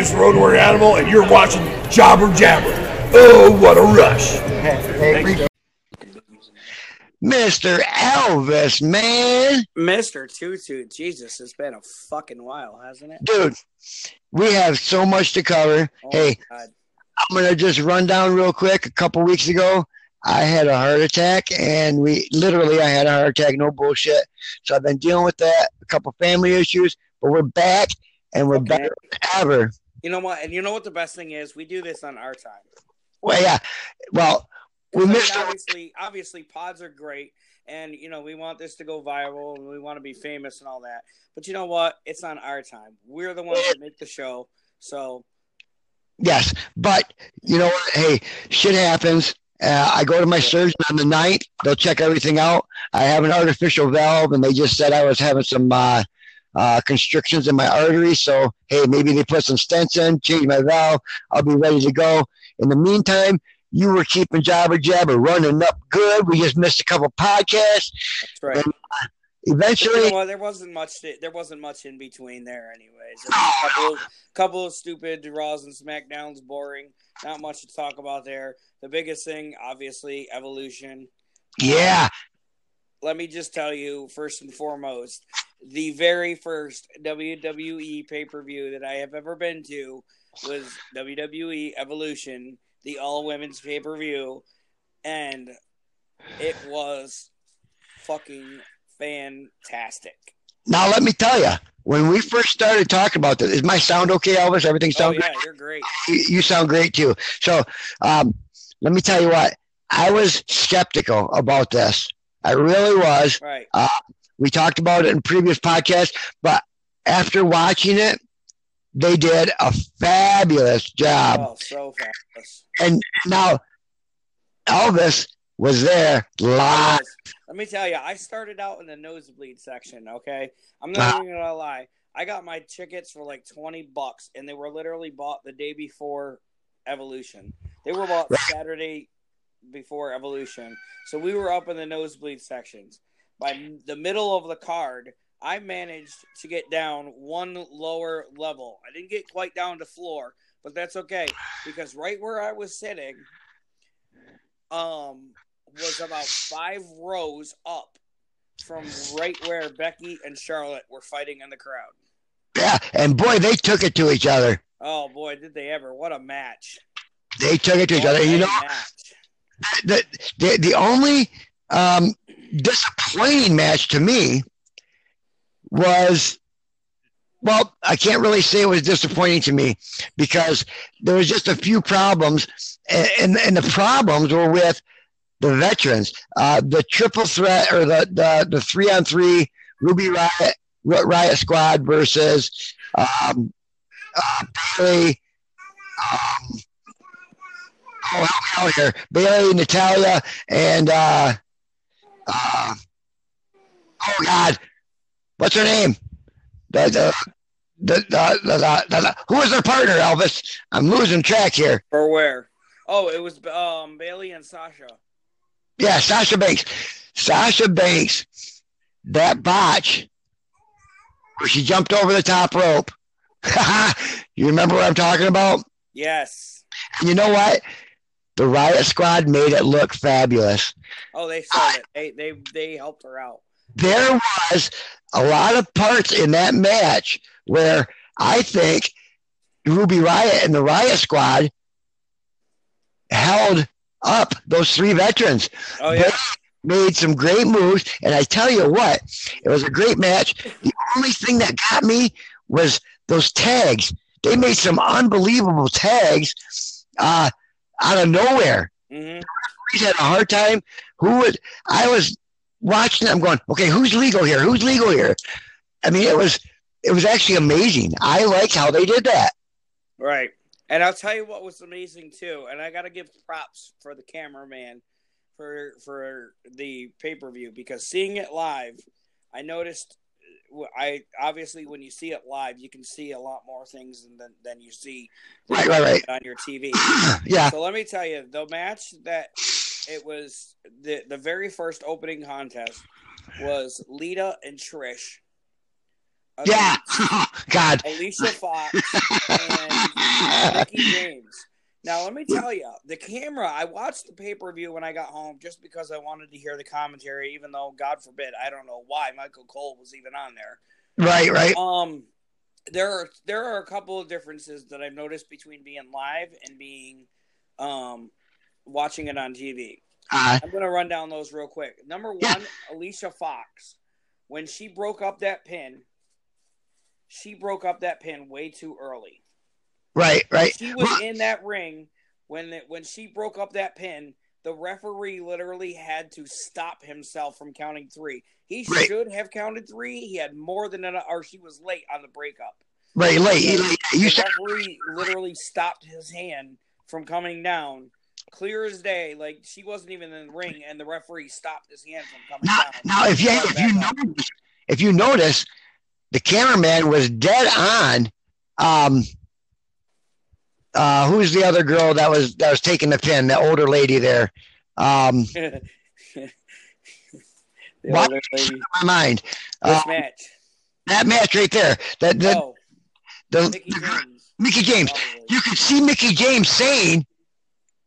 greatest road warrior animal, and you're watching Jobber Jabber. Oh, what a rush! Mr. Elvis, man. Mr. Tutu, Jesus, it's been a fucking while, hasn't it? Dude, we have so much to cover. Oh hey. I'm going to just run down real quick. A couple weeks ago, I had a heart attack, and we literally, I had a heart attack, no bullshit. So I've been dealing with that, a couple family issues, but we're back, and we're Okay. better than ever. You know what? And you know what the best thing is? We do this on our time. Well, yeah. Well, we I mean, missed. obviously, obviously, pods are great, and you know we want this to go viral, and we want to be famous and all that. But you know what? It's on our time. We're the ones that make the show. So Yes, but you know what? Hey, shit happens. Uh, I go to my surgeon on the ninth. They'll check everything out. I have an artificial valve, and they just said I was having some uh, uh, constrictions in my arteries. So, hey, maybe they put some stents in, change my valve. I'll be ready to go. In the meantime, you were keeping Jabber Jabber running up good. We just missed a couple podcasts. that's right. But Eventually, you know? There wasn't much. There wasn't much in between there, anyways. A couple, of, couple of stupid Raws and Smackdowns, boring. Not much to talk about there. The biggest thing, obviously, Evolution. yeah, let me just tell you first and foremost the very first WWE pay per view that I have ever been to was WWE Evolution, the all women's pay per view, and it was fucking fantastic. Now let me tell you, when we first started talking about this, is my sound okay, Elvis? Everything Oh sound yeah, you're great. you, you sound great too. So, um, let me tell you what, I was skeptical about this. I really was. Right. We talked about it in previous podcasts, but after watching it, they did a fabulous job. Oh, so fabulous. And now Elvis was there live. Let me tell you, I started out in the nosebleed section. Okay, I'm not Uh-huh. even gonna lie. I got my tickets for like twenty bucks, and they were literally bought the day before Evolution. They were bought Saturday before Evolution, so we were up in the nosebleed sections. By the middle of the card, I managed to get down one lower level. I didn't get quite down to floor, but that's okay because right where I was sitting, um, was about five rows up from right where Becky and Charlotte were fighting in the crowd. Yeah, and boy, they took it to each other. Oh boy, did they ever! What a match! They took it to each other. You know, match. the the, the only um, disappointing match to me was well i can't really say it was disappointing to me because there was just a few problems and and, the problems were with the veterans uh, the triple threat or the the, the three on three ruby riot riot squad versus um, uh, Bayley, um, oh, help me out here. Bayley, Natalya, and uh, uh, oh God, what's her name? The the the, the, the, the, who was their partner, Elvis? I'm losing track here. For where? Oh, it was um Bayley and Sasha. Yeah, Sasha Banks. Sasha Banks, that botch where she jumped over the top rope. you remember what I'm talking about? Yes. And you know what? The Riott Squad made it look fabulous. Oh, they sold it. They they they helped her out. There was a lot of parts in that match where I think Ruby Riott and the Riott Squad held up those three veterans. Oh yeah. made some great moves. And I tell you what, it was a great match. The only thing that got me was those tags. They made some unbelievable tags uh, out of nowhere. hmm We had a hard time. Who would? I was watching. I'm going, okay, who's legal here? Who's legal here? I mean, it was it was actually amazing. I liked how they did that. Right. And I'll tell you what was amazing too, and I got to give props for the cameraman for for the pay per view because seeing it live, I noticed. I obviously when you see it live, you can see a lot more things than than you see Right, right, right. on your TV. yeah, So let me tell you, the match that it was the the very first opening contest was Lita and Trish. yeah. God, Alicia Fox and Mickie James. Now let me tell you, the camera. I watched the pay per view when I got home just because I wanted to hear the commentary, even though God forbid I don't know why Michael Cole was even on there. right, right. Um, there are there are a couple of differences that I've noticed between being live and being um watching it on TV. Uh, I'm gonna run down those real quick. Number one, Yeah. Alicia Fox. When she broke up that pin, she broke up that pin way too early. Right, right. She was Well, in that ring when the, when she broke up that pin. The referee literally had to stop himself from counting three. He Right. should have counted three. He had more than enough, or she was late on the breakup. right, late. You, you the said referee literally stopped his hand from coming down, clear as day. Like she wasn't even in the ring, and the referee stopped his hand from coming now, down. now if you if you up. notice, if you notice, the cameraman was dead on. Um, uh, who's the other girl that was that was taking the pin? The older lady there. Um, the other lady. my mind. This Uh, match. that match right there. That the, oh, the, Mickie the- James. Mickie James. probably. You could see Mickie James saying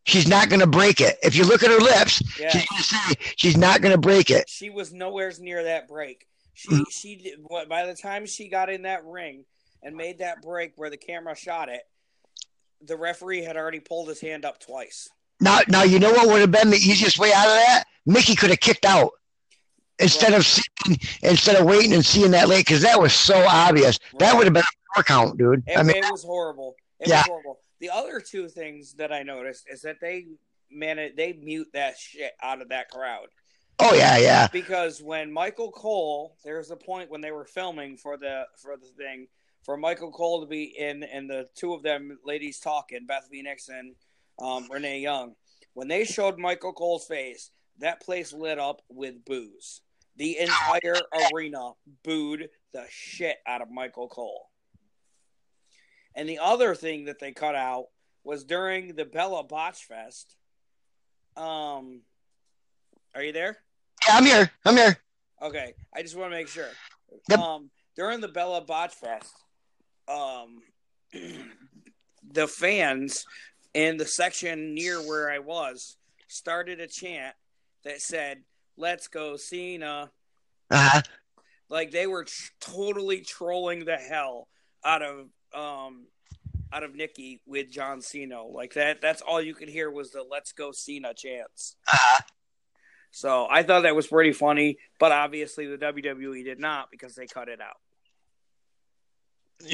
she's not going to break it. If you look at her lips, Yeah. she's going to say she's not going to break it. she was nowhere near that break. She Mhm. she by the time she got in that ring and made that break where the camera shot it, the referee had already pulled his hand up twice. Now, now you know what would have been the easiest way out of that? Mickie could have kicked out instead Right. of seeing, instead of waiting and seeing that late because that was so obvious. That would have been a four count, dude. It, I mean, it was horrible. It Yeah. was horrible. The other two things that I noticed is that they man they mute that shit out of that crowd. oh yeah, yeah, Because when Michael Cole, there's a point when they were filming for the for the thing for Michael Cole to be in and the two of them ladies talking, Beth Phoenix and um, Renee Young. When they showed Michael Cole's face, that place lit up with booze. The entire arena booed the shit out of Michael Cole. And the other thing that they cut out was during the Bella Botch Fest. Um, are you there? yeah. I'm here. I'm here. Okay, I just want to make sure. Yep. Um, during the Bella Botch Fest, um, the fans in the section near where I was started a chant that said, "Let's go, Cena." Uh-huh. Like they were tr- totally trolling the hell out of um out of Nikki with John Cena. Like that. That's all you could hear was the "Let's go, Cena" chants. Uh-huh. So I thought that was pretty funny, but obviously the WWE did not because they cut it out.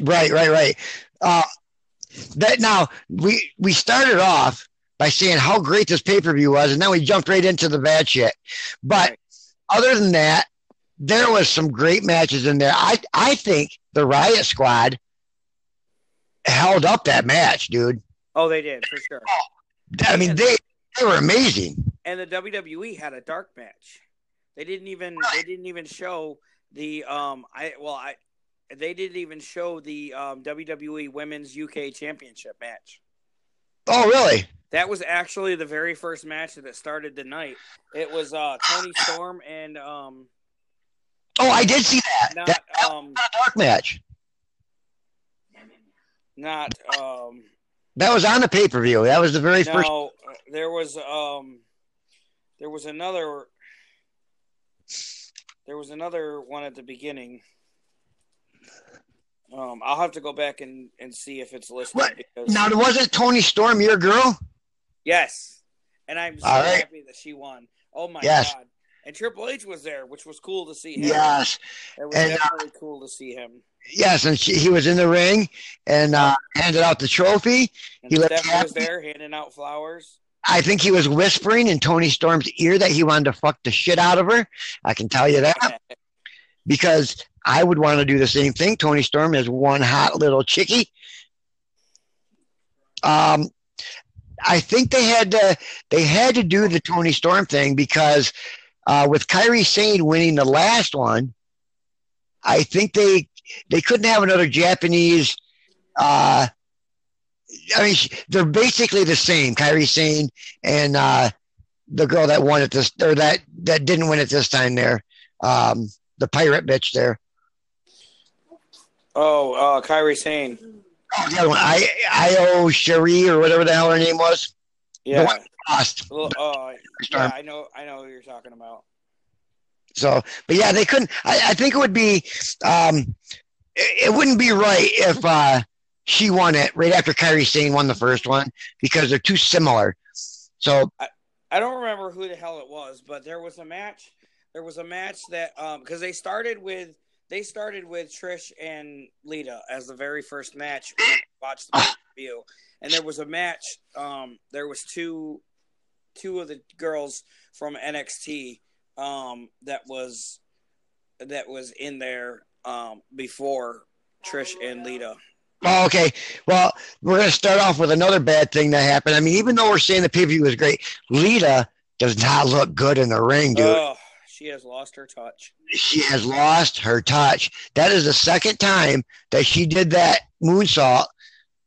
Right, right, right. Uh, that now we we started off by saying how great this pay per view was, and then we jumped right into the bad shit. But Right. other than that, there was some great matches in there. I I think the Riott Squad held up that match, dude. Oh, they did for sure. I mean, they they were amazing. And the WWE had a dark match. They didn't even they didn't even show the um I well I they didn't even show the um, WWE Women's UK Championship match. Oh, really? That was actually the very first match that started the night. It was uh, Toni Storm and um Oh, I did see that. not That um was a dark match. not um That was on the pay per view. That was the very first. No, uh, there was um, there was another, there was another one at the beginning. Um, I'll have to go back and, and see if it's listed. What? Because, Now, wasn't Toni Storm your girl? yes, and I'm so right. happy that she won. Oh my Yes. god! And Triple H was there, which was cool to see him. Yes. it was And, uh, cool to see him. Yes, and she, he was in the ring and uh, handed out the trophy. And He Stephanie was there handing out flowers. I think he was whispering in Toni Storm's ear that he wanted to fuck the shit out of her. I can tell you that because I would want to do the same thing. Toni Storm is one hot little chickie. Um, I think they had to they had to do the Toni Storm thing because uh, with Kairi Sane winning the last one, I think they they couldn't have another Japanese. Uh, I mean, they're basically the same. Kairi Sane and uh, the girl that won it this or that that didn't win it this time. There, um, the pirate bitch there. Oh, uh, Kairi Sane. Oh, the other one, I Io Shirai or whatever the hell her name was. Yeah. Lost. Well, uh, yeah, I know, I know who you're talking about. So, but yeah, they couldn't. I, I think it would be, um, it, it wouldn't be right if uh, she won it right after Kairi Sane won the first one because they're too similar. So, I don't remember who the hell it was, but there was a match. There was a match that um because they started with they started with Trish and Lita as the very first match. Watched the view, and there was a match. Um, there was two two of the girls from NXT um that was that was in there um before Trish and Lita. oh, okay. Well, we're going to start off with another bad thing that happened. I mean, even though we're saying the pay per view was great, Lita does not look good in the ring, dude. Oh, she has lost her touch. she has lost her touch. That is the second time that she did that moonsault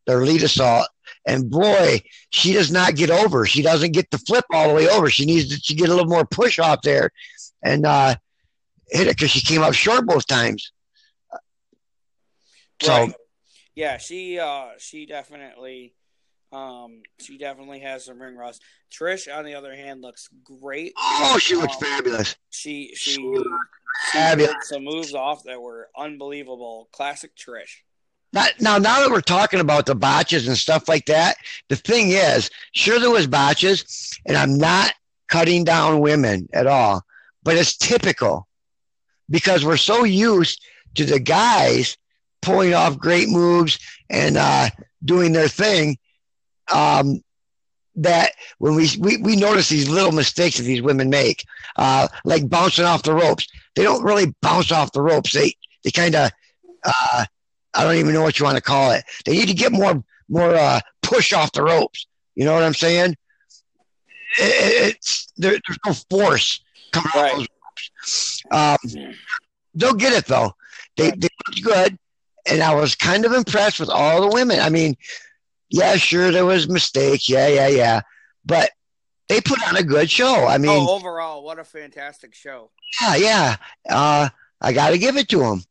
or Litasault. And boy, she does not get over. She doesn't get the flip all the way over. She needs to, to get a little more push off there and uh, hit it because she came up short both times. So, Right. yeah, she uh she definitely um she definitely has some ring rust. Trish on the other hand looks great. oh, she looks Um, fabulous. She she, She looks Fabulous. some moves off that were unbelievable. Classic Trish. Now, now, now that we're talking about the botches and stuff like that, the thing is, sure there was botches, and I'm not cutting down women at all, but it's typical because we're so used to the guys pulling off great moves and uh, doing their thing um, that when we, we we notice these little mistakes that these women make, uh, like bouncing off the ropes. They don't really bounce off the ropes. They they kind of uh, I don't even know what you want to call it. They need to get more more uh, push off the ropes. You know what I'm saying? It, it's there, there's no force coming Right. off those ropes. Um, they'll get it though. They they looked good, and I was kind of impressed with all the women. I mean, yeah, sure there was mistakes. Yeah, yeah, yeah, but they put on a good show. I mean, oh, overall, what a fantastic show. yeah, yeah. Uh, I got to give it to them.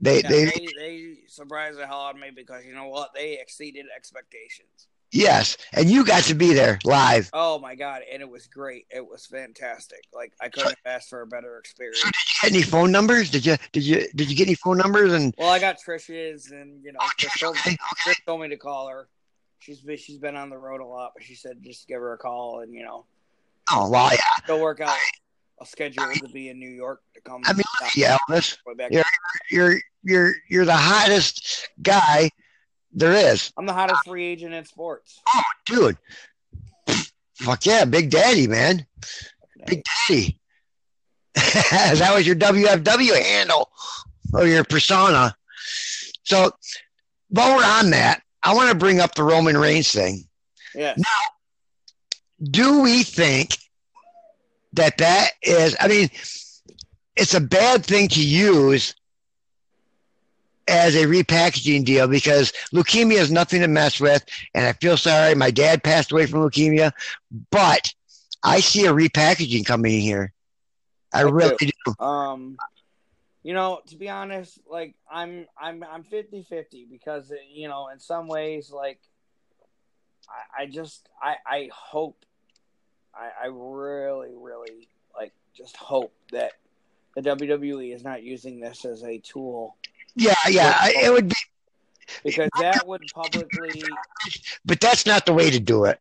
They Yeah, they they, they surprised the hell out of me because you know what? They exceeded expectations. yes, and you got to be there live. Oh my god, and it was great. It was fantastic. Like I couldn't have asked for a better experience. Did you Get any phone numbers? Did you did you did you get any phone numbers? And Well, I got Trish's, and you know, Oh, Trish told, okay, Trish told me to call her. She's been she's been on the road a lot, but she said just give her a call, and you know, oh well, yeah, she'll work out a schedule to be in New York to come. I mean, yeah, Elvis. Yeah. you're you're you're the hottest guy there is, I'm the hottest free agent in sports. Oh, dude. Fuck yeah, Big Daddy, man, Big Daddy. that was your WFW handle or your persona. So while we're on that, I want to bring up the Roman Reigns thing. Yes. do we think that that is i mean it's a bad thing to use as a repackaging deal because leukemia is nothing to mess with and i feel sorry my dad passed away from leukemia but i see a repackaging coming in here i I do. really do Um, you know, to be honest, like I'm I'm I'm 50-50 because you know, in some ways, like I, I just I I hope I I really really like just hope that the WWE is not using this as a tool. Yeah yeah I- it would be because that would publicly but that's not the way to do it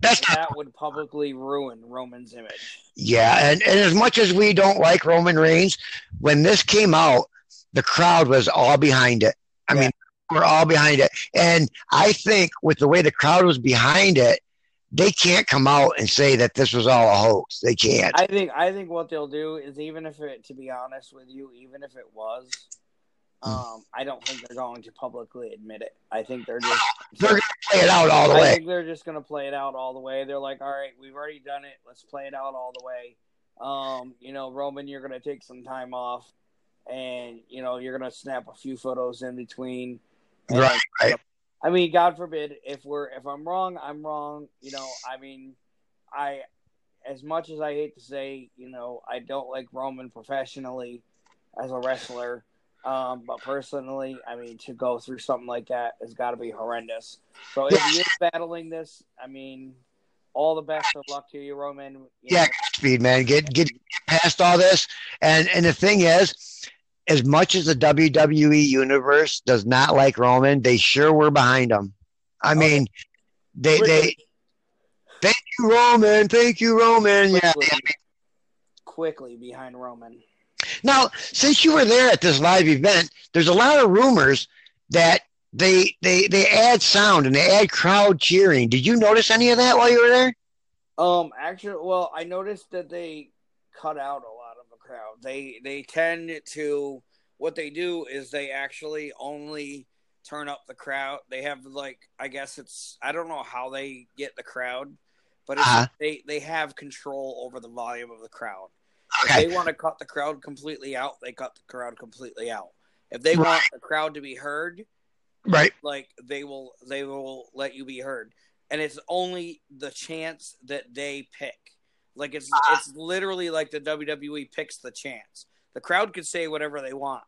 that's not that would publicly ruin Roman's image. Yeah, and, and as much as we don't like Roman Reigns, when this came out, the crowd was all behind it. I Yeah. mean, we're all behind it. And I think with the way the crowd was behind it, they can't come out and say that this was all a hoax. They can't. I think I think what they'll do is even if it to be honest with you, even if it was, um, I don't think they're going to publicly admit it. I think they're just They're going to play it out all the I way. think they're just gonna play it out all the way. They're like, all right, we've already done it. Let's play it out all the way. Um, you know, Roman, you're gonna take some time off, and you know, you're gonna snap a few photos in between. And, Right, right. I mean, God forbid if we're if I'm wrong, I'm wrong. You know, I mean, I as much as I hate to say, you know, I don't like Roman professionally as a wrestler. Um, but personally, I mean, to go through something like that has got to be horrendous. So if Yeah. you're battling this, I mean, all the best of luck to you, Roman. You Yeah, speed, man. Get get past all this. And and the thing is, as much as the WWE universe does not like Roman, they sure were behind him. I mean, they they thank you Roman, thank you Roman. Yeah. quickly, quickly behind Roman. Now, since you were there at this live event, there's a lot of rumors that they they they add sound and they add crowd cheering. Did you notice any of that while you were there? Um, actually, well, I noticed that they cut out a lot of the crowd. They they tend to what they do is they actually only turn up the crowd. They have like I guess it's I don't know how they get the crowd, but it's, Uh-huh. they they have control over the volume of the crowd. Okay. If they want to cut the crowd completely out, they cut the crowd completely out. If they Right. want the crowd to be heard, Right. like they will they will let you be heard and it's only the chance that they pick like it's it's literally like the WWE picks the chance the crowd could say whatever they want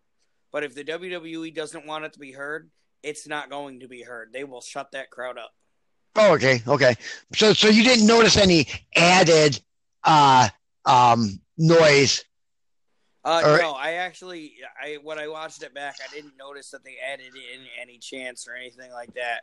but if the WWE doesn't want it to be heard it's not going to be heard they will shut that crowd up Oh, okay, okay. So, so you didn't notice any added uh, um, noise? uh right. no I actually I when I watched it back I didn't notice that they added in any chance or anything like that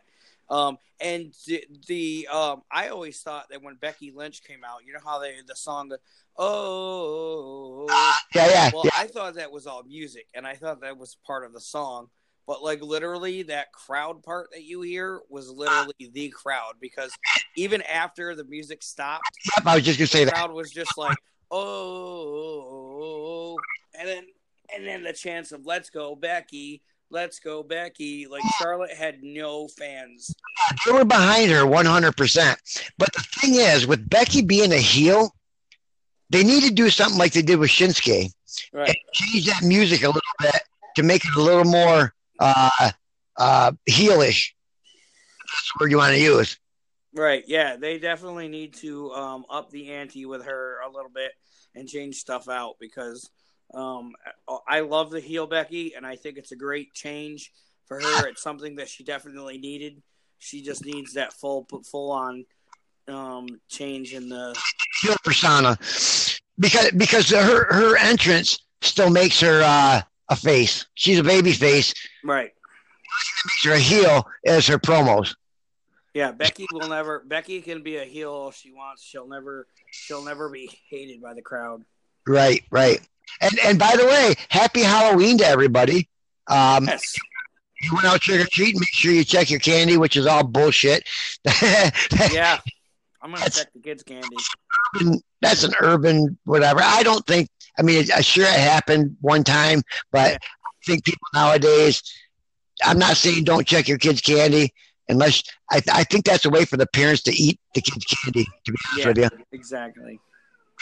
um and the, the um I always thought that when Becky Lynch came out you know how they the song oh Yeah, yeah, Well, yeah. I thought that was all music, and I thought that was part of the song. But like literally, that crowd part that you hear was literally the crowd because even after the music stopped, I was just gonna say the that. crowd was just like, "Oh," and then and then the chance of "Let's go, Becky." Let's go, Becky. Like Charlotte had no fans. They were behind her 100%. But the thing is, with Becky being a heel, they need to do something like they did with Shinsuke. Right. Change that music a little bit to make it a little more uh, uh, heelish. That's the word you want to use. Right. Yeah, they definitely need to um, up the ante with her a little bit and change stuff out because um, I love the heel Becky and I think it's a great change for her. It's something that she definitely needed. She just needs that full full on um, change in the heel persona because because her her entrance still makes her uh, a face. She's a baby face. right. Makes her a heel as her promos. Yeah, Becky will never. Becky can be a heel if she wants. She'll never. She'll never be hated by the crowd. Right, right. And and by the way, happy Halloween to everybody. Um, Yes. you went out trick or treat. Make sure you check your candy, which is all bullshit. Yeah. I'm gonna That's- check the kids' candy. That's an urban whatever. I don't think. I mean, I'm sure it happened one time, but Yeah. I think people nowadays. I'm not saying don't check your kids' candy unless I, I think that's a way for the parents to eat the kids' candy. To be honest Yeah. with you, Exactly.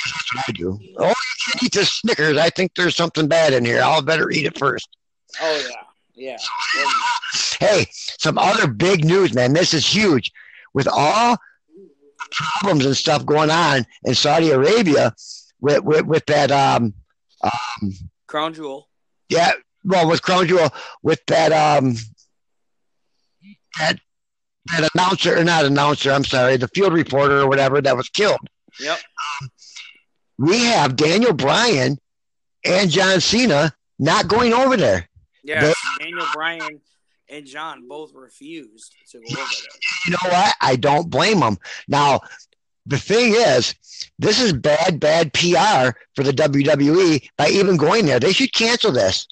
that's what I do. Oh, you can't eat the Snickers. I think there's something bad in here. I'll better eat it first. Oh yeah. Yeah. Hey, some other big news, man. This is huge. With all problems and stuff going on in Saudi Arabia with with, with that um um Crown Jewel. yeah, well with Crown Jewel with that um that that announcer or not announcer, I'm sorry, the field reporter or whatever that was killed. Yep. Um, we have Daniel Bryan and John Cena not going over there. Yes. Daniel Bryan and John both refused to go over there. you know what? I don't blame them. Now, the thing is, this is bad, bad PR for the WWE by even going there. They should cancel this.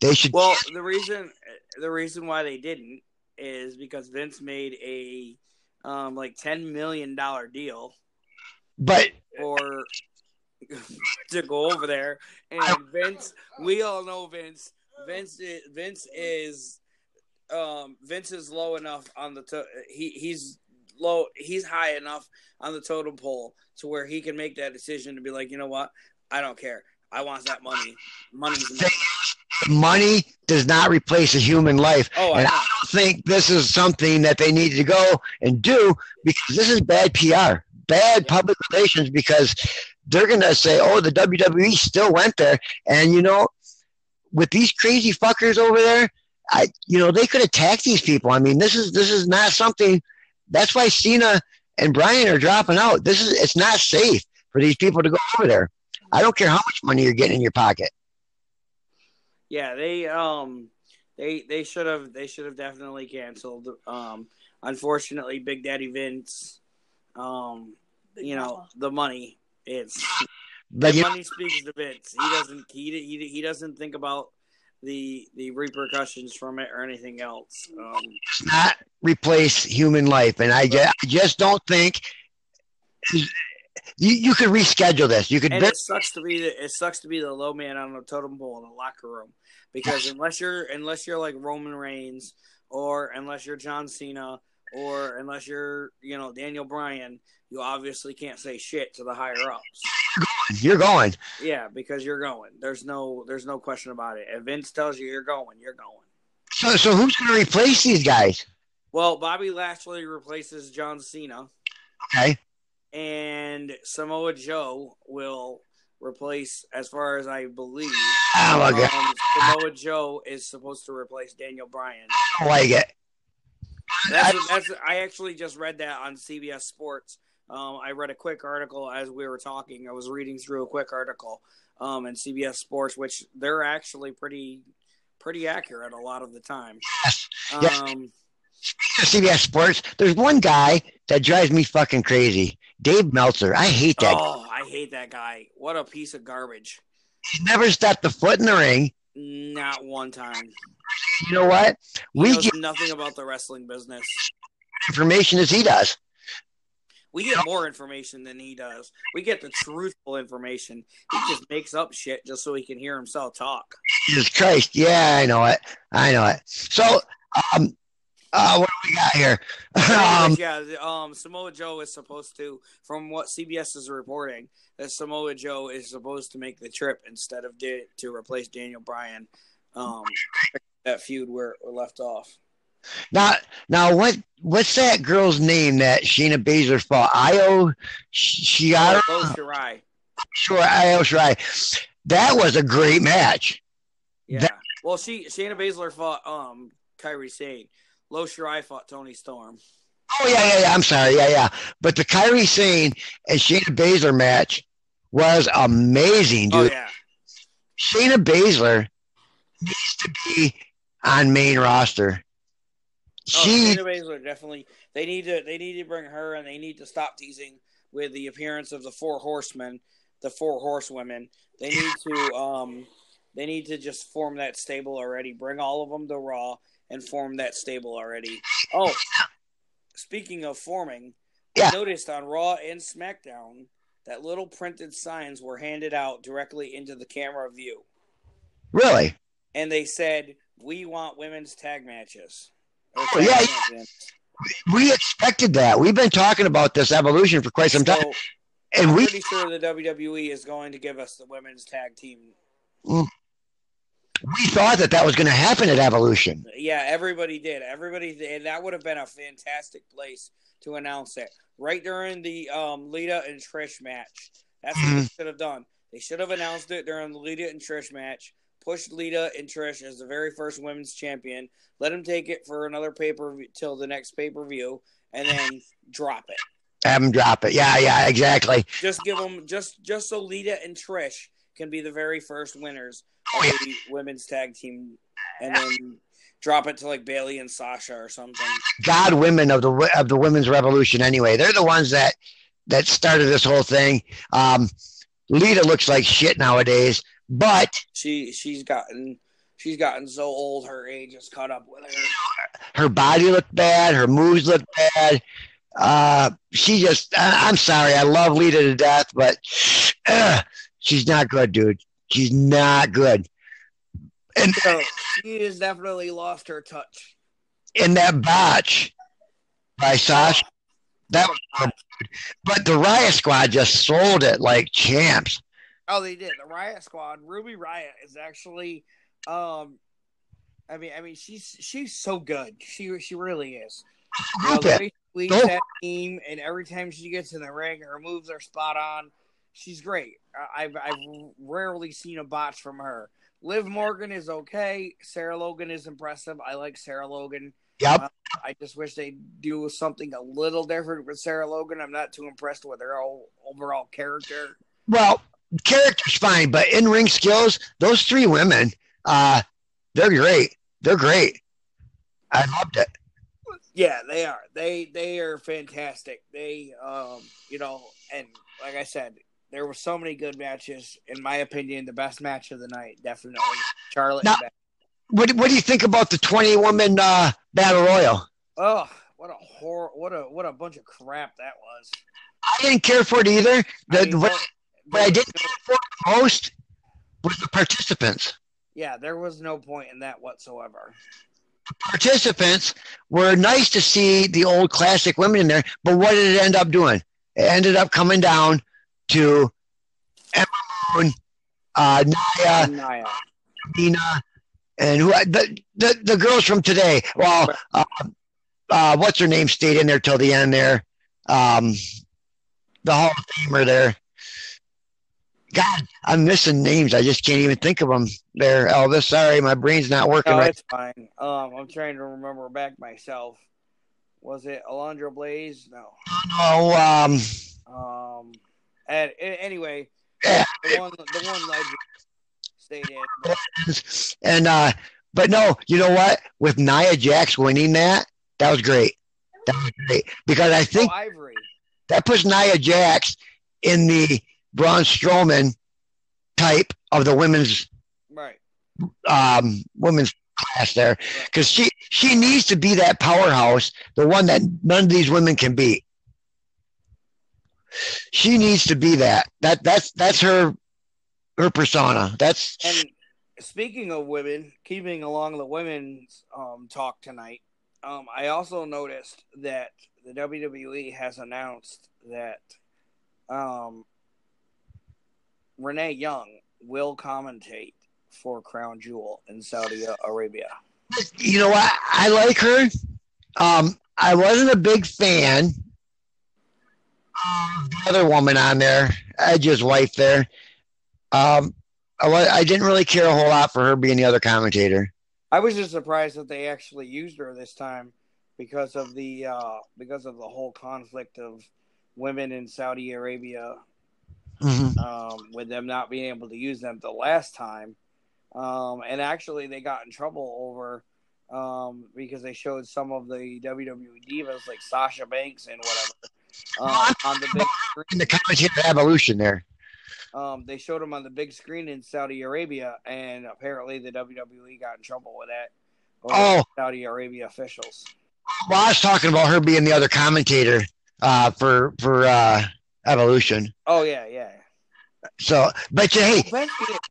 They should. Well, the reason the reason why they didn't is because Vince made a um like ten million dollar deal but or to go over there, and Vince. We all know Vince. Vince. Is, Vince is. Um, Vince is low enough on the to- he he's low he's high enough on the totem pole to where he can make that decision to be like you know what I don't care I want that money money money does not replace a human life. oh and. I think this is something that they need to go and do because this is bad PR, bad public relations because they're going to say, oh, the WWE still went there. And, you know, with these crazy fuckers over there, I you know they could attack these people. I mean, this is this is not something. That's why Cena and Bryan are dropping out. This is it's not safe for these people to go over there. I don't care how much money you're getting in your pocket. Yeah, they um they they should have they should have definitely canceled. Um unfortunately Big Daddy Vince um you know, the money it's But the you, money speaks to Vince. He doesn't he, he he doesn't think about the the repercussions from it or anything else. Um does not replace human life, and I just, I just don't think you you could reschedule this. You could and it sucks to be the, it sucks to be the low man on the totem pole in the locker room because unless you're unless you're like Roman Reigns or unless you're John Cena or unless you're you know Daniel Bryan, you obviously can't say shit to the higher ups. you're going. Yeah, because you're going. There's no there's no question about it. If Vince tells you you're going, you're going. So so who's going to replace these guys? Well, Bobby Lashley replaces John Cena. Okay, and Samoa Joe will replace, as far as I believe, oh my god, um, Samoa Joe is supposed to replace Daniel Bryan. I like it. That's, that's I actually just read that on CBS Sports. Um, I read a quick article as we were talking. I was reading through a quick article um, in CBS Sports, which they're actually pretty pretty accurate a lot of the time. Yes, yes. Um, CBS Sports. There's one guy that drives me fucking crazy. Dave Meltzer. I hate that. oh, I hate that guy. What a piece of garbage. He never stepped a foot in the ring. Not one time. You know what? He We get nothing about the wrestling business. information as he does. We get more information than he does. We get the truthful information. He just makes up shit just so he can hear himself talk. Jesus Christ. Yeah, I know it. I know it. So, um, uh, what do we got here? um, yeah, um, Samoa Joe is supposed to, from what CBS is reporting, that Samoa Joe is supposed to make the trip instead of to replace Daniel Bryan. Um, that feud where it left off. now, now, what, what's that girl's name that Shayna Baszler fought? Io Shirai? Bo Shirai. Sure, Io Shirai. That was a great match. Yeah. That- well, she Shayna Baszler fought um Kairi Sane. Io Shirai fought Toni Storm. Oh yeah, yeah, yeah. I'm sorry, yeah, yeah. But the Kairi Sane and Shayna Baszler match was amazing, Oh dude. yeah. Shayna Baszler needs to be on main roster. Oh, She, Shayna Baszler definitely. They need to. They need to bring her, and they need to stop teasing with the appearance of the four horsemen, the four horsewomen. They need to. Um, they need to just form that stable already. Bring all of them to Raw and form that stable already. Oh, speaking of forming, Yeah. I noticed on Raw and SmackDown that little printed signs were handed out directly into the camera view, really? and they said, "We want women's tag matches." Oh, yeah. tag champions. We expected that. We've been talking about this evolution for quite some time, and I'm we pretty sure the WWE is going to give us the women's tag team. Mm. We thought that that was going to happen at Evolution. Yeah, everybody did. Everybody, and that would have been a fantastic place to announce it right during the um, Lita and Trish match. That's what they should have done. They should have announced it during the Lita and Trish match. Pushed Lita and Trish as the very first women's champion. Let them take it for another pay per view till the next pay per view, and then drop it. Have them drop it. Yeah, yeah, exactly. Just give them just just so Lita and Trish can be the very first winners Oh, of the women's tag team, and then drop it to like Bayley and Sasha or something. God women of the of the women's revolution. Anyway, they're the ones that that started this whole thing. Um, Lita looks like shit nowadays, but She she's gotten she's gotten so old, her age has caught up with her. her body looked bad. Her moves looked bad. Uh, she just, I, I'm sorry. I love Lita to death, but uh, she's not good, dude. She's not good. And So she has definitely lost her touch. in that botch by Sasha, that was horrible. But the Riott Squad just sold it like champs. Oh, they did. The Riott Squad, Ruby Riott is actually um I mean I mean she's she's so good. She she really is. You know, Group the it. way she leads that team and every time she gets in the ring her moves are spot on. She's great. I've I've rarely seen a botch from her. Liv Morgan is okay. Sarah Logan is impressive. I like Sarah Logan. Yep. Uh, I just wish they do something a little different with Sarah Logan. I'm not too impressed with her overall character. Well, character's fine, but in ring skills, those three women, uh, they're great. They're great. I loved it. Yeah, they are. They they are fantastic. They um, you know, and like I said, there were so many good matches. In my opinion, the best match of the night, definitely Charlotte. Now- What What do you think about the twenty woman uh, battle royal? Oh, what a horror! What a what a bunch of crap that was. I didn't care for it either. The, I mean, what, what I didn't care for the most was the participants. Yeah, there was no point in that whatsoever. The Participants were nice to see the old classic women in there, but what did it end up doing? It ended up coming down to Ember Moon, uh, Naya, Nia. Nina, and who the, the the girls from today. Well, uh, uh, what's her name stayed in there till the end there. Um, the Hall of Famer there. God, I'm missing names. I just can't even think of them there, Elvis. Sorry, my brain's not working No, right. it's fine. Um, I'm trying to remember back myself. Was it Alundra Blayze? No. No, um, Um. And, anyway, the one the one legend stayed in. and uh, but no, you know what? With Nia Jax winning that, that was great. That was great because I think Oh, Ivory. that puts Nia Jax in the Braun Strowman type of the women's Right. um, women's class there because she she needs to be that powerhouse, the one that none of these women can beat. She needs to be that. That that's that's her her persona. That's And speaking of women, keeping along the women's um, talk tonight, um, I also noticed that the WWE has announced that um, Renee Young will commentate for Crown Jewel in Saudi Arabia. you know what? I like her. Um, I wasn't a big fan the other woman on there, Edge's wife there. Um, I, I didn't really care a whole lot for her being the other commentator. I was just surprised that they actually used her this time because of the uh, because of the whole conflict of women in Saudi Arabia Mhm. um, with them not being able to use them the last time. Um, and actually, they got in trouble over um, because they showed some of the WWE divas like Sasha Banks and whatever um, on the big In the screen. commentator evolution there. Um, they showed him on the big screen in Saudi Arabia, and apparently the WWE got in trouble with that. Oh. Saudi Arabia officials. Well, I was talking about her being the other commentator uh, for for uh, evolution. Oh yeah, yeah. So, but yeah, hey, Beth Phoenix.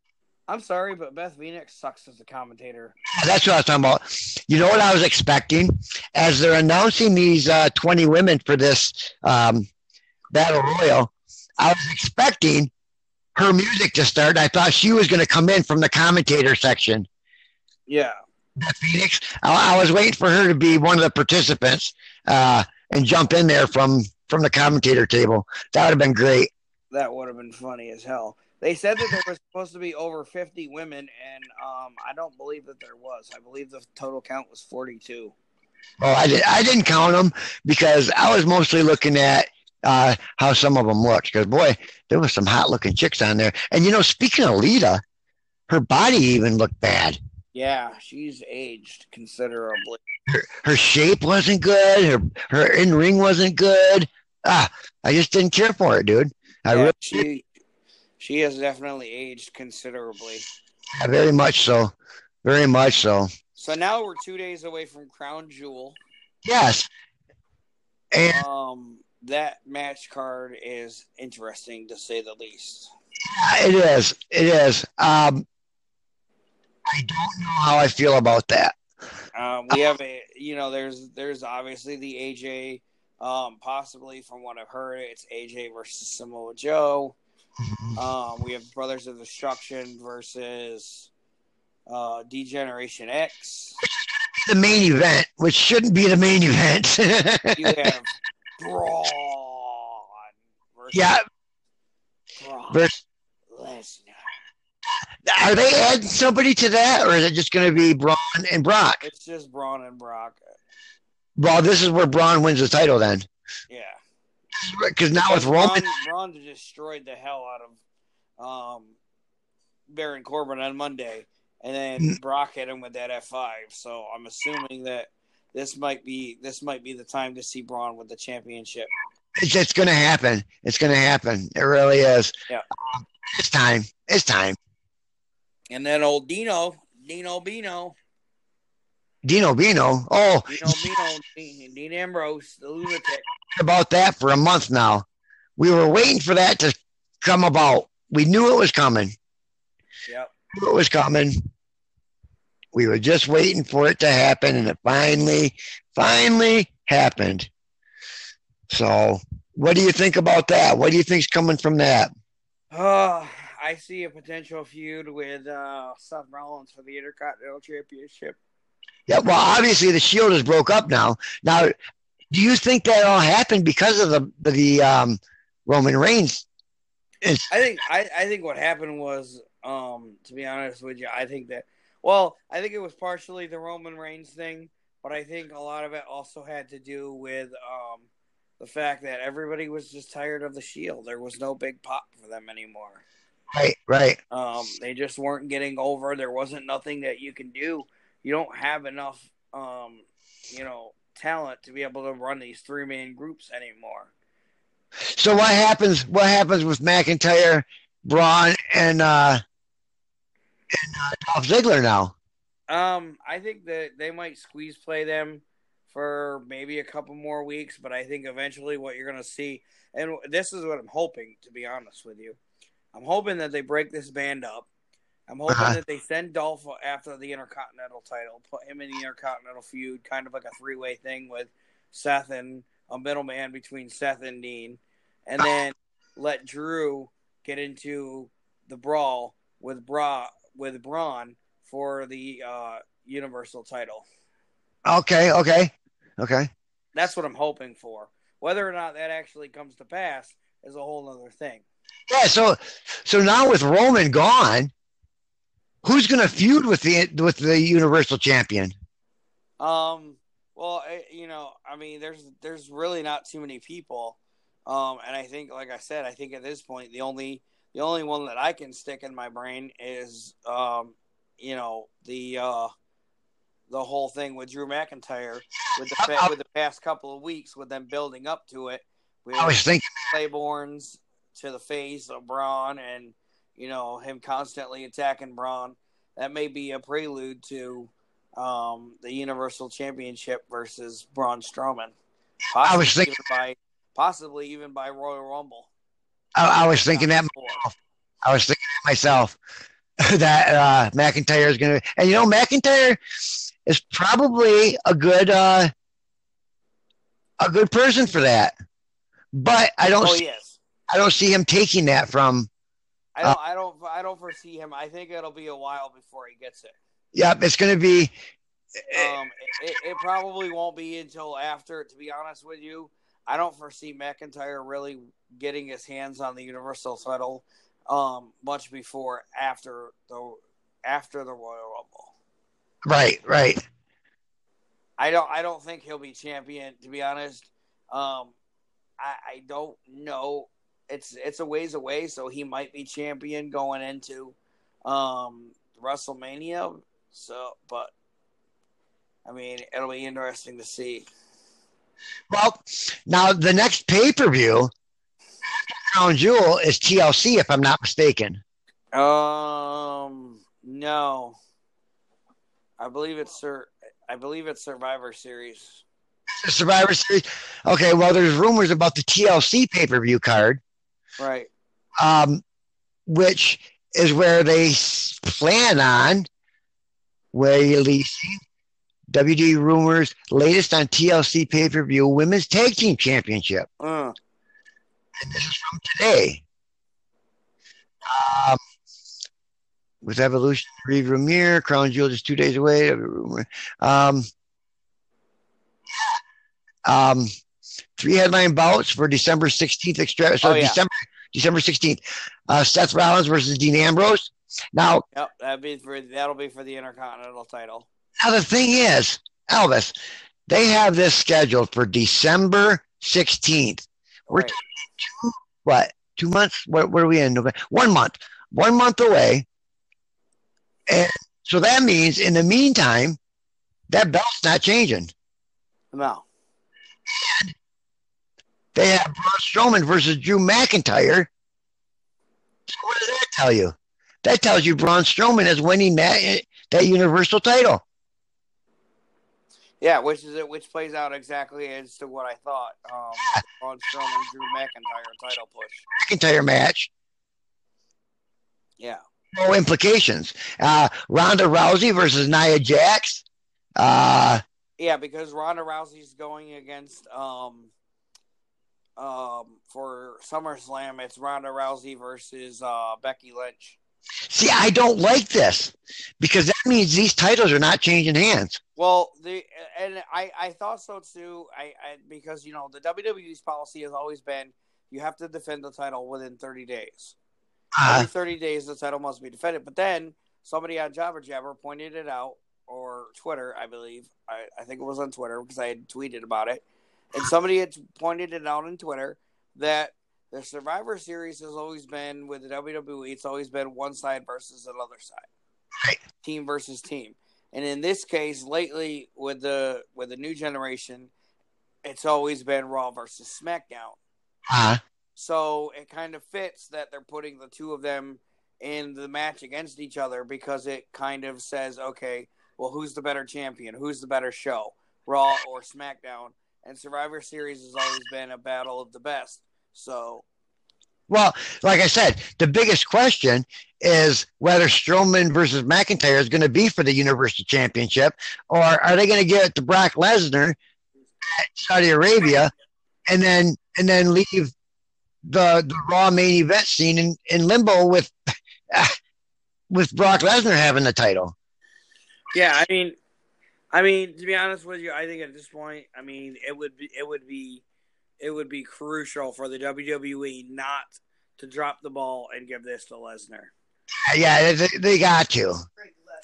I'm sorry, but Beth Phoenix sucks as a commentator. That's what I was talking about. You know what I was expecting as they're announcing these uh, 20 women for this um, battle royal. I was expecting her music to start. I thought she was going to come in from the commentator section. Yeah. Beth Phoenix. I, I was waiting for her to be one of the participants uh, and jump in there from from the commentator table. That would have been great. that would have been funny as hell. They said that there was supposed to be over 50 women, and um, I don't believe that there was. I believe the total count was 42. Well, I did. I didn't count them because I was mostly looking at uh, how some of them looked. Because boy, there was some hot looking chicks on there. And you know, speaking of Lita, her body even looked bad. Yeah, she's aged considerably. Her, her shape wasn't good. Her her in ring wasn't good. Ah, I just didn't care for it, dude. I Yeah, really, she she has definitely aged considerably. very much so, very much so. So now we're two days away from Crown Jewel. Yes, and Um, that match card is interesting to say the least. it is, it is. Um, I don't know how I feel about that. Um, we have a, you know, there's there's obviously the AJ, um, possibly from what I've heard, it's AJ versus Samoa Joe. Um, we have Brothers of Destruction versus uh, D-Generation X. the main event, which shouldn't be the main event. You have Braun versus yeah, Brock versus, Lesnar. are they adding somebody to that, or is it just going to be Braun and Brock? It's just Braun and Brock. Well, this is where Braun wins the title then, Yeah. Because now with Roman, Braun, Braun destroyed the hell out of um, Baron Corbin on Monday, and then Mm. Brock hit him with that F five. So I'm assuming that this might be this might be the time to see Braun with the championship. it's, it's going to happen. It's going to happen. It really is. Yeah. Um, it's time. It's time. And then old Dino, Dino Bino, Dino Bino. Oh, Dino Bino, Dean, Dean Ambrose, the lunatic. about that for a month now. We were waiting for that to come about. We knew it was coming. Yep. It was coming. We were just waiting for it to happen, and it finally, finally happened. So, what do you think about that? What do you think's coming from that? Uh, I see a potential feud with uh, Seth Rollins for the Intercontinental Championship. Yeah, well, obviously the Shield is broke up now. Now, do you think that all happened because of the the um, Roman Reigns? I think I, I think what happened was, um, to be honest with you, I think that well, I think it was partially the Roman Reigns thing, but I think a lot of it also had to do with um, the fact that everybody was just tired of the Shield. There was no big pop for them anymore. Right, right. Um, they just weren't getting over. There wasn't nothing that you can do. You don't have enough, um, you know, talent to be able to run these three man groups anymore. So what happens? What happens with McIntyre, Braun, and uh, and uh, Dolph Ziggler now? Um, I think that they might squeeze play them for maybe a couple more weeks, but I think eventually what you're going to see, and this is what I'm hoping, to be honest with you, I'm hoping that they break this band up. I'm hoping Uh-huh. that they send Dolph after the Intercontinental title, put him in the Intercontinental feud, kind of like a three way thing with Seth and a middleman between Seth and Dean, and then let Drew get into the brawl with Bra with Braun for the uh, Universal title. Okay, okay, okay. That's what I'm hoping for. Whether or not that actually comes to pass is a whole other thing. Yeah. So, so now with Roman gone, who's going to feud with the with the Universal Champion? Um, well, I, you know, I mean, there's there's really not too many people, um, and I think, like I said, I think at this point the only the only one that I can stick in my brain is, um, you know, the uh, the whole thing with Drew McIntyre with the fa- with the past couple of weeks with them building up to it. I was thinking. Claymores to the face of Braun and you know him constantly attacking Braun. That may be a prelude to um, the Universal Championship versus Braun Strowman. I was Possibly thinking- even by possibly even by Royal Rumble. I, I was thinking that. I was thinking that myself. that uh, McIntyre is going to, and you know, McIntyre is probably a good, uh, a good person for that. But I don't, Oh see, yes, I don't see him taking that from. I don't, I don't, I don't foresee him. I think it'll be a while before he gets it. Yep, it's going to be. Um, it, it, it probably won't be until after. To be honest with you, I don't foresee McIntyre really getting his hands on the Universal title um, much before after the after the Royal Rumble. Right, right. I don't. I don't think he'll be champion. To be honest, um, I, I don't know. It's it's a ways away, so he might be champion going into um, WrestleMania. So, but I mean, it'll be interesting to see. Well, now the next pay per view, Crown Jewel, is TLC, if I'm not mistaken. Um, no, I believe it's Sir. I believe it's Survivor Series. Survivor Series. Okay, well, there's rumors about the TLC pay per view card. Right. um, which is where they plan on releasing WD Rumors latest on TLC pay per view Women's Tag Team Championship. Uh, And this is from today. Um, with Evolution, Reeve Ramir, Crown Jewel just two days away. Um, um, three headline bouts for December 16th. Extra- so Oh, yeah. December December 16th. Uh, Seth Rollins versus Dean Ambrose. Now, Yep, that'd be for that'll be for the Intercontinental title. now the thing is, Elvis, they have this scheduled for December 16th. We're Right. what two months what, what are we in November? one month one month away and so that means in the meantime that belt's not changing No. They have Braun Strowman versus Drew McIntyre so what does that tell you that tells you Braun Strowman is winning that that universal title Yeah, which is it which plays out exactly as to what I thought. Um Braun Strowman Drew McIntyre title push. McIntyre match Yeah. no implications uh Ronda Rousey versus Nia Jax uh Yeah, because Ronda Rousey's going against um um for SummerSlam it's Ronda Rousey versus uh Becky Lynch. See, I don't like this because that means these titles are not changing hands. Well, the and I I thought so too. I, I because you know the WWE's policy has always been you have to defend the title within 30 days. Uh, Every 30 days the title must be defended. But then somebody on Jobber Jabber pointed it out or Twitter, I believe. I, I think it was on Twitter because I had tweeted about it. And somebody had pointed it out on Twitter that the Survivor Series has always been with the WWE. It's always been one side versus another side, Right. team versus team. And in this case, lately with the with the new generation, it's always been Raw versus SmackDown. uh, So it kind of fits that they're putting the two of them in the match against each other because it kind of says, okay, well, who's the better champion? Who's the better show, Raw or SmackDown? And Survivor Series has always been a battle of the best. So well, like I said, the biggest question is whether Strowman versus McIntyre is going to be for the Universal Championship, or are they going to give it to Brock Lesnar at Saudi Arabia, and then and then leave the the Raw main event scene in, in limbo with with Brock Lesnar having the title? yeah, I mean, I mean to be honest with you, I think at this point, I mean it would be it would be it would be crucial for the WWE not to drop the ball and give this to Lesnar. Yeah, they, they got to.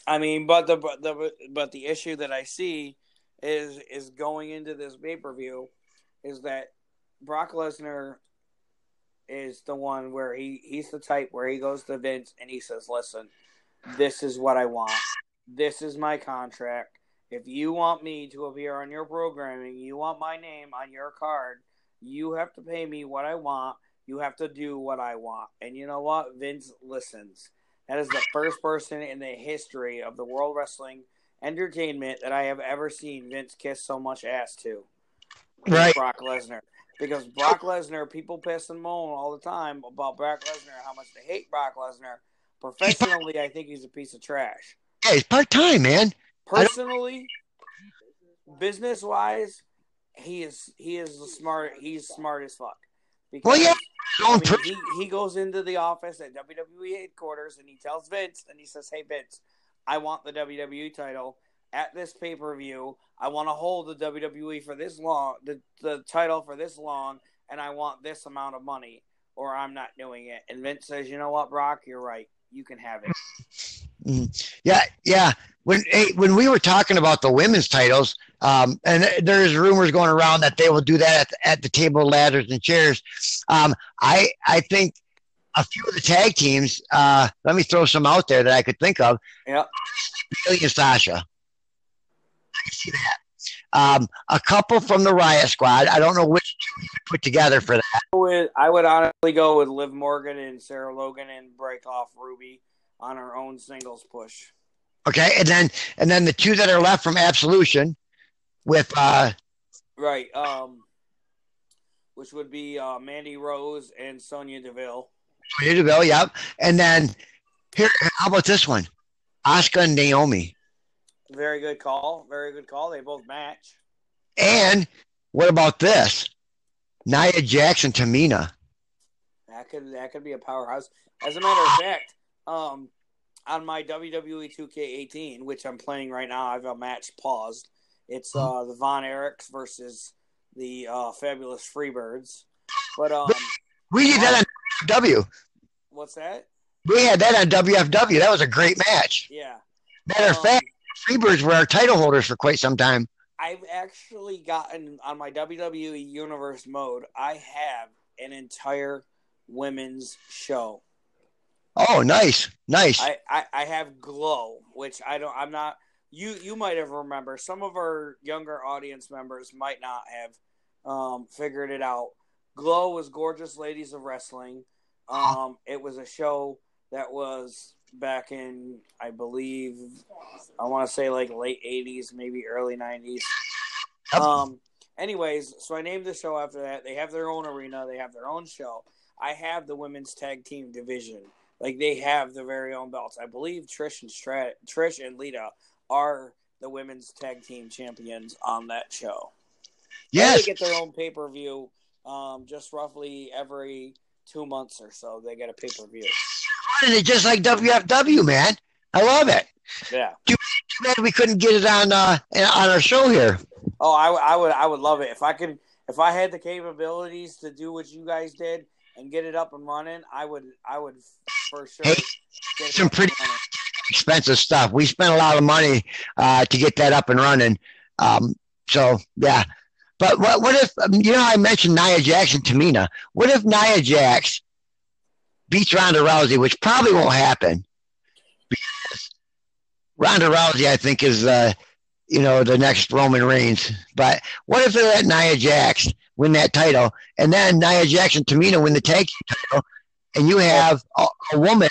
I mean, but the but the but the issue that I see is is going into this pay per view is that Brock Lesnar is the one where he he's the type where he goes to Vince and he says, "Listen, this is what I want. This is my contract. If you want me to appear on your programming, you want my name on your card, you have to pay me what I want. You have to do what I want." And you know what? Vince listens. That is the first person in the history of the World Wrestling Entertainment that I have ever seen Vince kiss so much ass to. Right. Brock Lesnar. Because Brock Lesnar, people piss and moan all the time about Brock Lesnar, how much they hate Brock Lesnar. Professionally, I think he's a piece of trash. Hey, it's part time, man. Personally, business wise, he is he is the smart he's smart as fuck. Because Well, yeah, I mean, he, he goes into the office at WWE headquarters and he tells Vince and he says, Hey Vince, I want the WWE title at this pay per view. I want to hold the WWE for this long the, the title for this long and I want this amount of money or I'm not doing it. And Vince says, You know what, Brock, you're right. You can have it. Yeah, yeah. When hey, when we were talking about the women's titles, um, and there's rumors going around that they will do that at, the- at the table, ladders, and chairs. Um, I I think a few of the tag teams. Uh, let me throw some out there that I could think of. Yeah. Bayley and Sasha. I can see that. Um, a couple from the Riott Squad. I don't know which two you could put together for that. Would I would honestly go with Liv Morgan and Sarah Logan and break off Ruby on our own singles push. Okay, and then and then the two that are left from Absolution with uh, Right. Um, which would be uh, Mandy Rose and Sonya Deville. Sonya Deville, yep. And then here, how about this one? Asuka and Naomi. Very good call. Very good call. They both match. And what about this? Nia Jackson, Tamina. That could that could be a powerhouse. As a matter of fact, um, on my WWE 2K18, which I'm playing right now, I have a match paused. It's uh, the Von Erichs versus the uh, Fabulous Freebirds. But um, We did that on W. what's that? We had that on WFW. That was a great match. Yeah. Matter of Um, fact, Freebirds were our title holders for quite some time. I've actually gotten on my WWE Universe mode. I have an entire women's show. Oh, nice, nice. I, I, I have Glow, which I don't. I'm not. You you might have remember. Some of our younger audience members might not have um, figured it out. Glow was Gorgeous Ladies of Wrestling. Um, it was a show that was back in, I believe, I want to say like late '80s, maybe early '90s. Um. Anyways, so I named the show after that. They have their own arena. They have their own show. I have the women's tag team division. Like they have their very own belts. I believe Trish and Strat, Trish and Lita are the women's tag team champions on that show. yes, They get their own pay per view. Um, just roughly every two months or so, they get a pay per view. running it just like WFW, man. I love it. Yeah. Too bad we couldn't get it on uh, on our show here. Oh, I, I would I would love it if I could if I had the capabilities to do what you guys did and get it up and running. I would I would for sure. Hey, some pretty- Expensive stuff. We spent a lot of money uh, to get that up and running. Um, so yeah, but what what if um, you know I mentioned Nia Jax and Tamina? What if Nia Jax beats Ronda Rousey, which probably won't happen because Ronda Rousey, I think, is uh, you know the next Roman Reigns. But what if they let Nia Jax win that title, and then Nia Jax and Tamina win the tag title, and you have a, a woman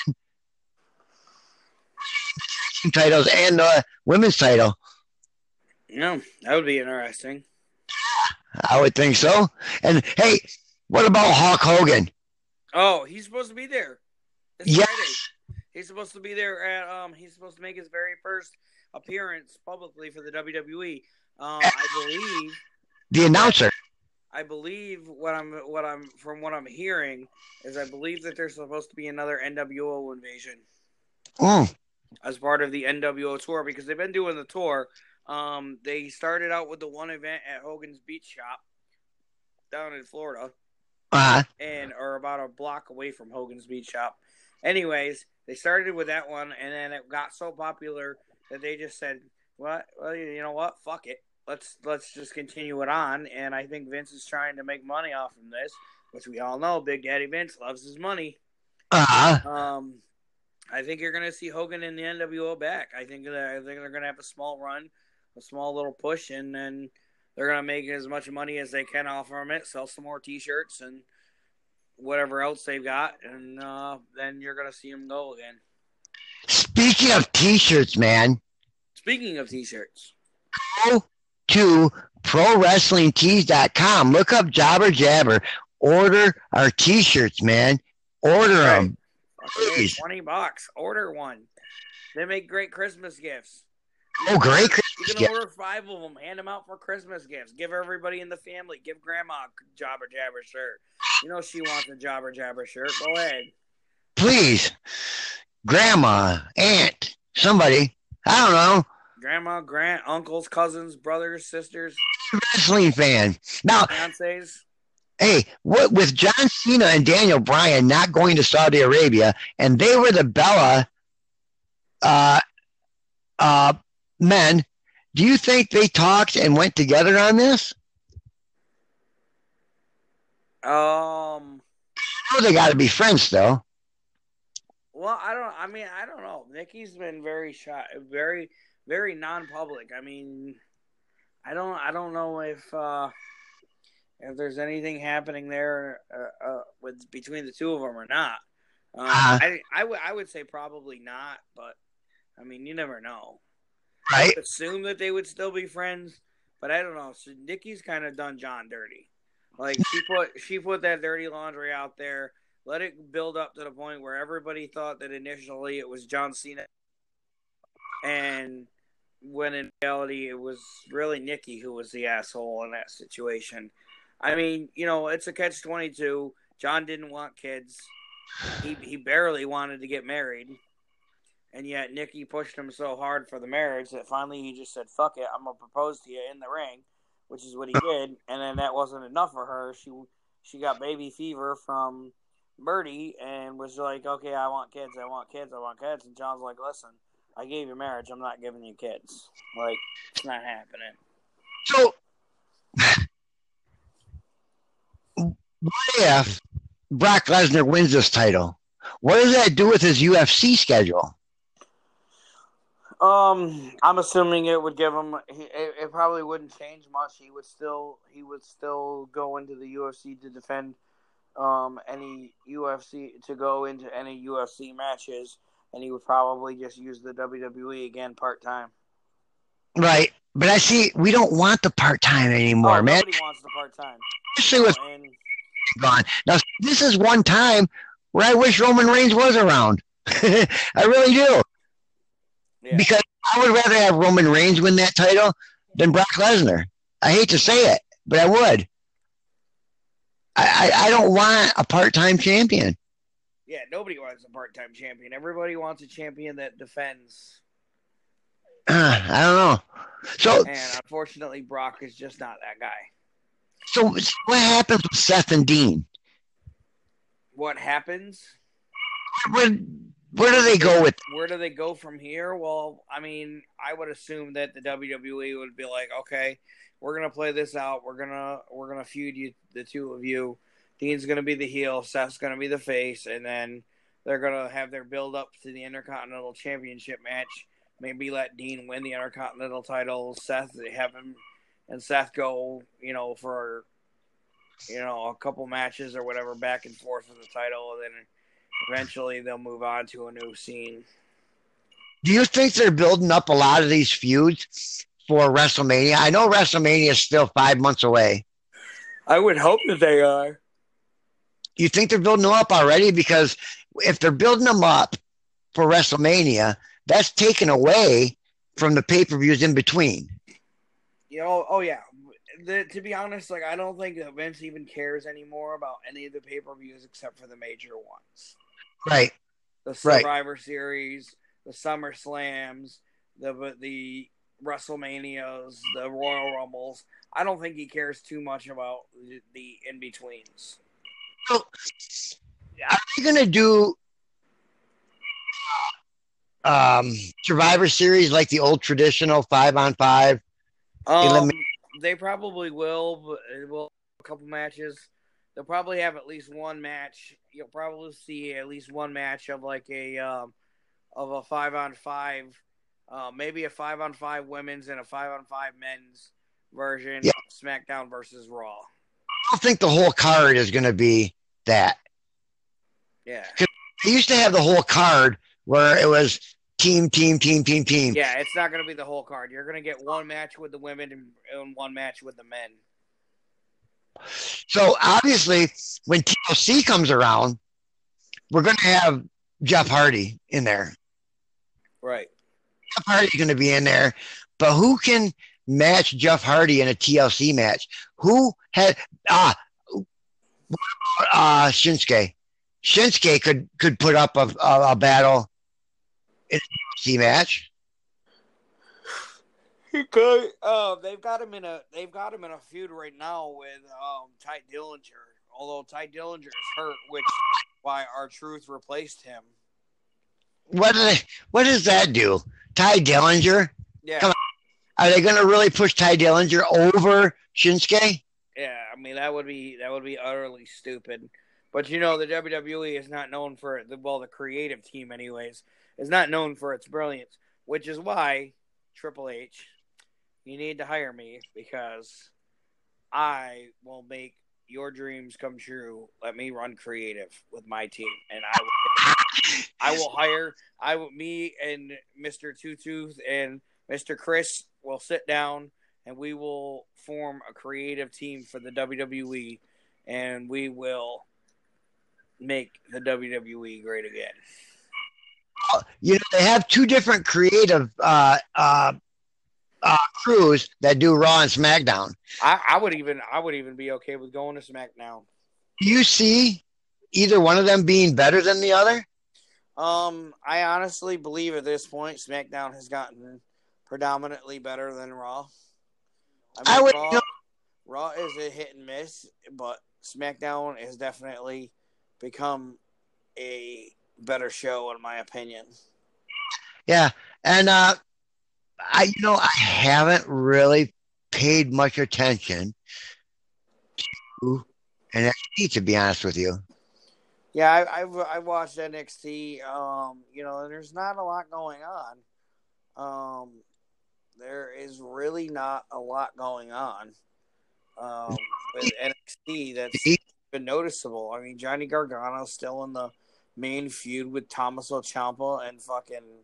titles and the women's title? No, that would be interesting. I would think so. And hey, what about Hulk Hogan? Oh, he's supposed to be there. This Yes. Friday. He's supposed to be there at um he's supposed to make his very first appearance publicly for the WWE. Um I believe The announcer. I believe what I'm what I'm from what I'm hearing is I believe that there's supposed to be another NWO invasion Mm, as part of the NWO tour because they've been doing the tour. Um they started out with the one event at Hogan's Beach Shop down in Florida. uh, and or about a block away from Hogan's Beach Shop. Anyways, they started with that one, and then it got so popular that they just said, "What? Well, you know what? Fuck it. Let's let's just continue it on." And I think Vince is trying to make money off from this, which we all know Big Daddy Vince loves his money. uh, Um, I think you're gonna see Hogan in the NWO back. I think that I think they're gonna have a small run, a small little push, and then they're gonna make as much money as they can off from it, sell some more T-shirts and whatever else they've got, and uh, then you're gonna see them go again. speaking of t-shirts, man, Speaking of T-shirts, go to prowrestlingtees.com. Look up Jobber Jabber. Order our t-shirts, man. Order them. fucking Please. twenty bucks. Order one. They make great Christmas gifts. Oh, great You can order five of them, hand them out for Christmas gifts. Give everybody in the family. Give Grandma a Jobber Jabber shirt. You know she wants a Jobber Jabber shirt. Go ahead. Please. Grandma, aunt, somebody. I don't know. Grandma, Grant, uncles, cousins, brothers, sisters, Wrestling fan. Now, fiancés. hey, what with John Cena and Daniel Bryan not going to Saudi Arabia, and they were the Bella uh, uh, men. Do you think they talked and went together on this? Um. Oh, they got to be friends, though. Well, I don't. I mean, I don't know. Nikki's been very shy, very, very non-public. I mean, I don't. I don't know if uh if there's anything happening there uh, uh, with between the two of them or not. Um, Uh-huh. I I would say probably not, but I mean, you never know. Right? Assume that they would still be friends, but I don't know. So Nikki's kind of done John dirty. Like she put she put that dirty laundry out there. Let it build up to the point where everybody thought that initially it was John Cena, and when in reality it was really Nikki who was the asshole in that situation. I mean, you know, it's a catch twenty two. John didn't want kids. He he barely wanted to get married. And yet Nikki pushed him so hard for the marriage that finally he just said, "Fuck it, I'm gonna propose to you in the ring," which is what he did. And then that wasn't enough for her. She she got baby fever from Birdie and was like, "Okay, I want kids. I want kids. I want kids." And John's like, "Listen, I gave you marriage. I'm not giving you kids. Like, it's not happening." So, what if Brock Lesnar wins this title? What does that do with his UFC schedule? Um, I'm assuming it would give him. He, it, it probably wouldn't change much. He would still. He would still go into the UFC to defend um any UFC to go into any UFC matches, and he would probably just use the WWE again part time. Right. But I see we don't want the part time anymore, oh, man. Nobody wants the part time. Especially with And gone. Now this is one time where I wish Roman Reigns was around. I really do. yeah, Because I would rather have Roman Reigns win that title than Brock Lesnar. I hate to say it, but I would. I, I, I don't want a part time champion. Yeah, nobody wants a part time champion. Everybody wants a champion that defends. I don't know. So And unfortunately, Brock is just not that guy. so what happens with Seth and Dean? What happens? Where, where do they go with Where do they go from here? Well, I mean, I would assume that the WWE would be like, okay, we're gonna play this out. We're gonna we're gonna feud you, the two of you. Dean's gonna be the heel. Seth's gonna be the face, and then they're gonna have their build up to the Intercontinental Championship match. Maybe let Dean win the Intercontinental title. Seth have him and Seth go, you know, for you know a couple matches or whatever back and forth with the title, and then eventually they'll move on to a new scene. Do you think they're building up a lot of these feuds for WrestleMania? I know WrestleMania is still five months away. I would hope that they are. You think they're building them up already? Because if they're building them up for WrestleMania, that's taken away from the pay per views in between. You oh, know, oh yeah. The, to be honest, like I don't think that Vince even cares anymore about any of the pay per views except for the major ones. Right. The Right. Survivor Series, the Summer Slams, the the WrestleManias, the Royal Rumbles. I don't think he cares too much about the, the in betweens. So, are they going to do um, Survivor Series like the old traditional five on five? Um, Elimin- they probably will, but it will a couple matches. They'll probably have at least one match. You'll probably see at least one match of like a um, of a five on five, uh, maybe a five on five women's and a five on five men's version. Yeah. of SmackDown versus Raw. I don't think the whole card is going to be that. Yeah, They used to have the whole card where it was team, team, team, team, team. yeah. It's not going to be the whole card. You're going to get one match with the women and, and one match with the men. So obviously, when TLC comes around, we're going to have Jeff Hardy in there. Right. Jeff Hardy's going to be in there, but who can match Jeff Hardy in a TLC match? Who had ah What about uh, Shinsuke? Shinsuke could could put up a, a, a battle in a TLC match. He could. Uh, they've got him in a. They've got him in a feud right now with um, Tye Dillinger. Although Tye Dillinger is hurt, which why R-Truth replaced him. What do they, what does that do? Tye Dillinger? Yeah, Come Are they going to really push Tye Dillinger over Shinsuke? yeah. I mean, that would be that would be utterly stupid. But you know, the WWE is not known for the well, the creative team, anyways, is not known for its brilliance, which is why Triple H, you need to hire me because I will make your dreams come true. Let me run creative with my team, and I will. I will hire. I will. Me and Mister Two Tooth and Mister Chris will sit down and we will form a creative team for the WWE, and we will make the WWE great again. You know, they have two different creative uh, uh, uh, crews that do Raw and SmackDown. I, I would even. I would even be okay with going to SmackDown. Do you see either one of them being better than the other? Um, I honestly believe at this point SmackDown has gotten predominantly better than Raw. I would- Raw, Raw is a hit and miss, but SmackDown has definitely become a better show, in my opinion. Yeah, and uh, I you know I haven't really paid much attention to NXT to be honest with you. Yeah, I, I've I watched NXT. Um, you know, and there's not a lot going on. Um, there is really not a lot going on um, with NXT that's been noticeable. I mean, Johnny Gargano's still in the main feud with Thomas Ciampa and fucking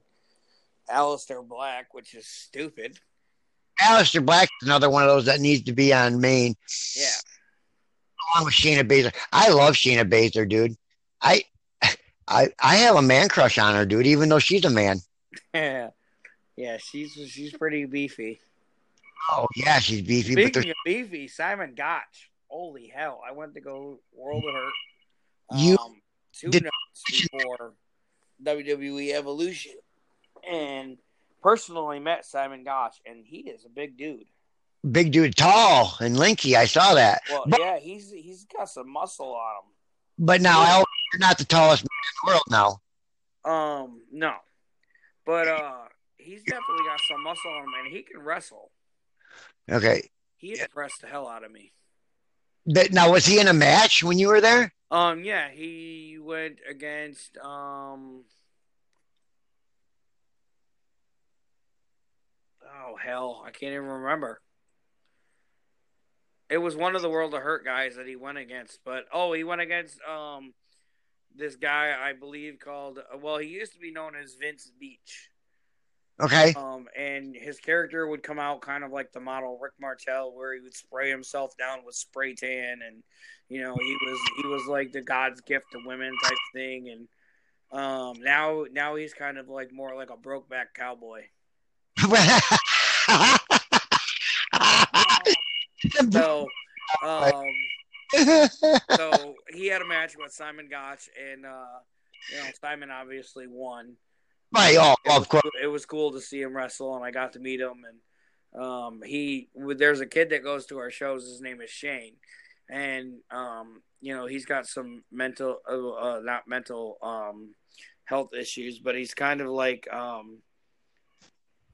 Aleister Black, which is stupid. Aleister Black is another one of those that needs to be on main. Yeah. Along with Shayna Baszler. I love Shayna Baszler, dude. I I I have a man crush on her, dude, even though she's a man. Yeah. Yeah, she's she's pretty beefy. Oh yeah, she's beefy. Speaking but of beefy, Simon Gotch. Holy hell! I went to go World of Hurt. You um, two did- notes before WWE Evolution, and personally met Simon Gotch, and he is a big dude. big dude, tall and lanky. I saw that. Well, But- yeah, he's he's got some muscle on him. But now Al, you're not the tallest man in the world now. Um, no, but uh, he's definitely got some muscle on him, and he can wrestle. Okay. He impressed the hell out of me. Now was he in a match when you were there? Um, yeah, he went against um. Oh hell, I can't even remember. It was one of the World of Hurt guys that he went against, but oh, he went against um this guy I believe called well, he used to be known as Vince Beach. Okay. Um, and his character would come out kind of like the model Rick Martel, where he would spray himself down with spray tan, and you know he was he was like the God's gift to women type thing, and um, now now he's kind of like more like a brokeback cowboy. So, um, so he had a match with Simon Gotch, and uh, you know Simon obviously won. Right, oh, it was, of course. It was cool to see him wrestle, and I got to meet him. And um, he, there's a kid that goes to our shows. His name is Shane, and um, you know he's got some mental, uh, uh, not mental, um, health issues, but he's kind of like um,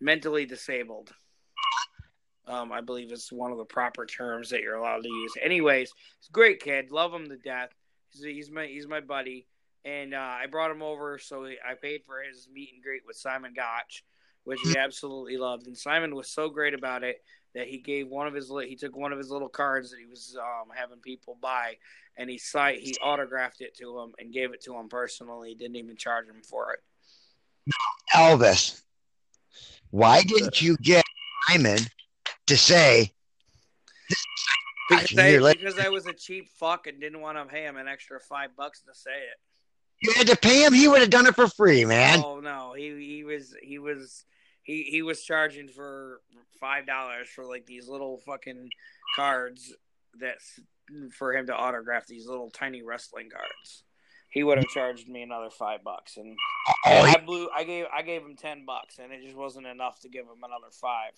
mentally disabled. Um, I believe it's one of the proper terms that you're allowed to use. Anyways, he's a great kid. Love him to death. He's, he's my he's my buddy and uh, I brought him over, so I paid for his meet and greet with Simon Gotch, which he absolutely loved. And Simon was so great about it that he gave one of his he took one of his little cards that he was um, having people buy, and he signed he autographed it to him and gave it to him personally. Didn't even charge him for it. Elvis, why didn't you get Simon to say? Because I, because I was a cheap fuck and didn't want to pay him an extra five bucks to say it. You had to pay him. He would have done it for free, man. Oh no, he he was he was he he was charging for five dollars for like these little fucking cards that's for him to autograph these little tiny wrestling cards. He would have charged me another five bucks, and Oh, he- I blew. I gave I gave him ten bucks, and it just wasn't enough to give him another five.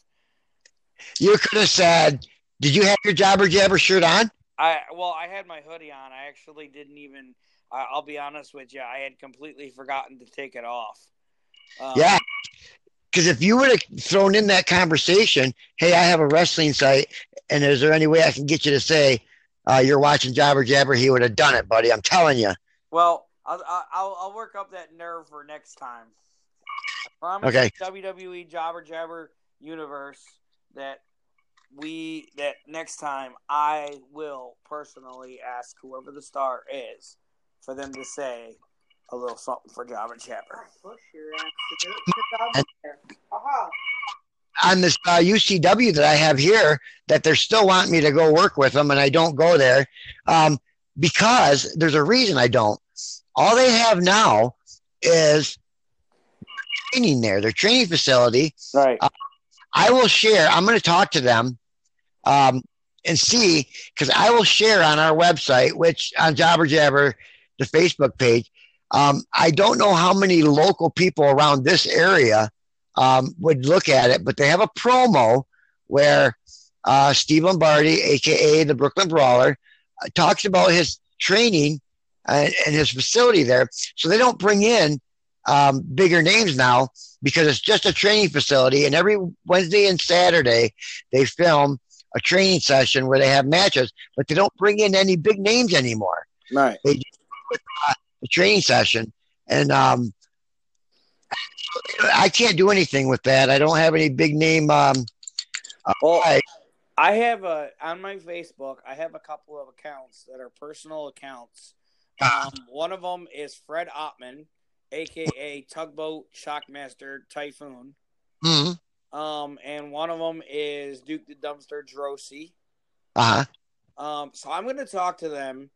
you could have said, "Did you have your jobber Jabber shirt on?" I well, I had my hoodie on. I actually didn't even. I'll be honest with you. I had completely forgotten to take it off. Um, Yeah. Because if you would have thrown in that conversation, "Hey, I have a wrestling site, and is there any way I can get you to say uh, you're watching Jobber Jabber?" He would have done it, buddy. I'm telling you. Well, I'll, I'll I'll work up that nerve for next time. I Okay. WWE Jobber Jabber universe that we that next time I will personally ask whoever the star is for them to say a little something for Jobber Jabber. Push your ass to do it. Get out there. Aha. on this uh, UCW that I have here that they're still wanting me to go work with them, and I don't go there um, because there's a reason I don't. All they have now is training there, their training facility. Right. I will share. I'm going to talk to them um, and see because I will share on our website, which on Jobber Jabber, the Facebook page. Um, I don't know how many local people around this area um, would look at it, but they have a promo where uh, Steve Lombardi, aka the Brooklyn Brawler, uh, talks about his training and, and his facility there. So they don't bring in um, bigger names now because it's just a training facility. And every Wednesday and Saturday, they film a training session where they have matches, but they don't bring in any big names anymore. Right. They uh, a training session, and um, I can't do anything with that. I don't have any big name. Um, Well, I- I have a on my Facebook. I have a couple of accounts that are personal accounts. Um, one of them is Fred Ottman, aka Tugboat Shockmaster Typhoon. mhm, Um, and one of them is Duke the Dumpster Droese. uh-huh. Um, so I'm gonna talk to them,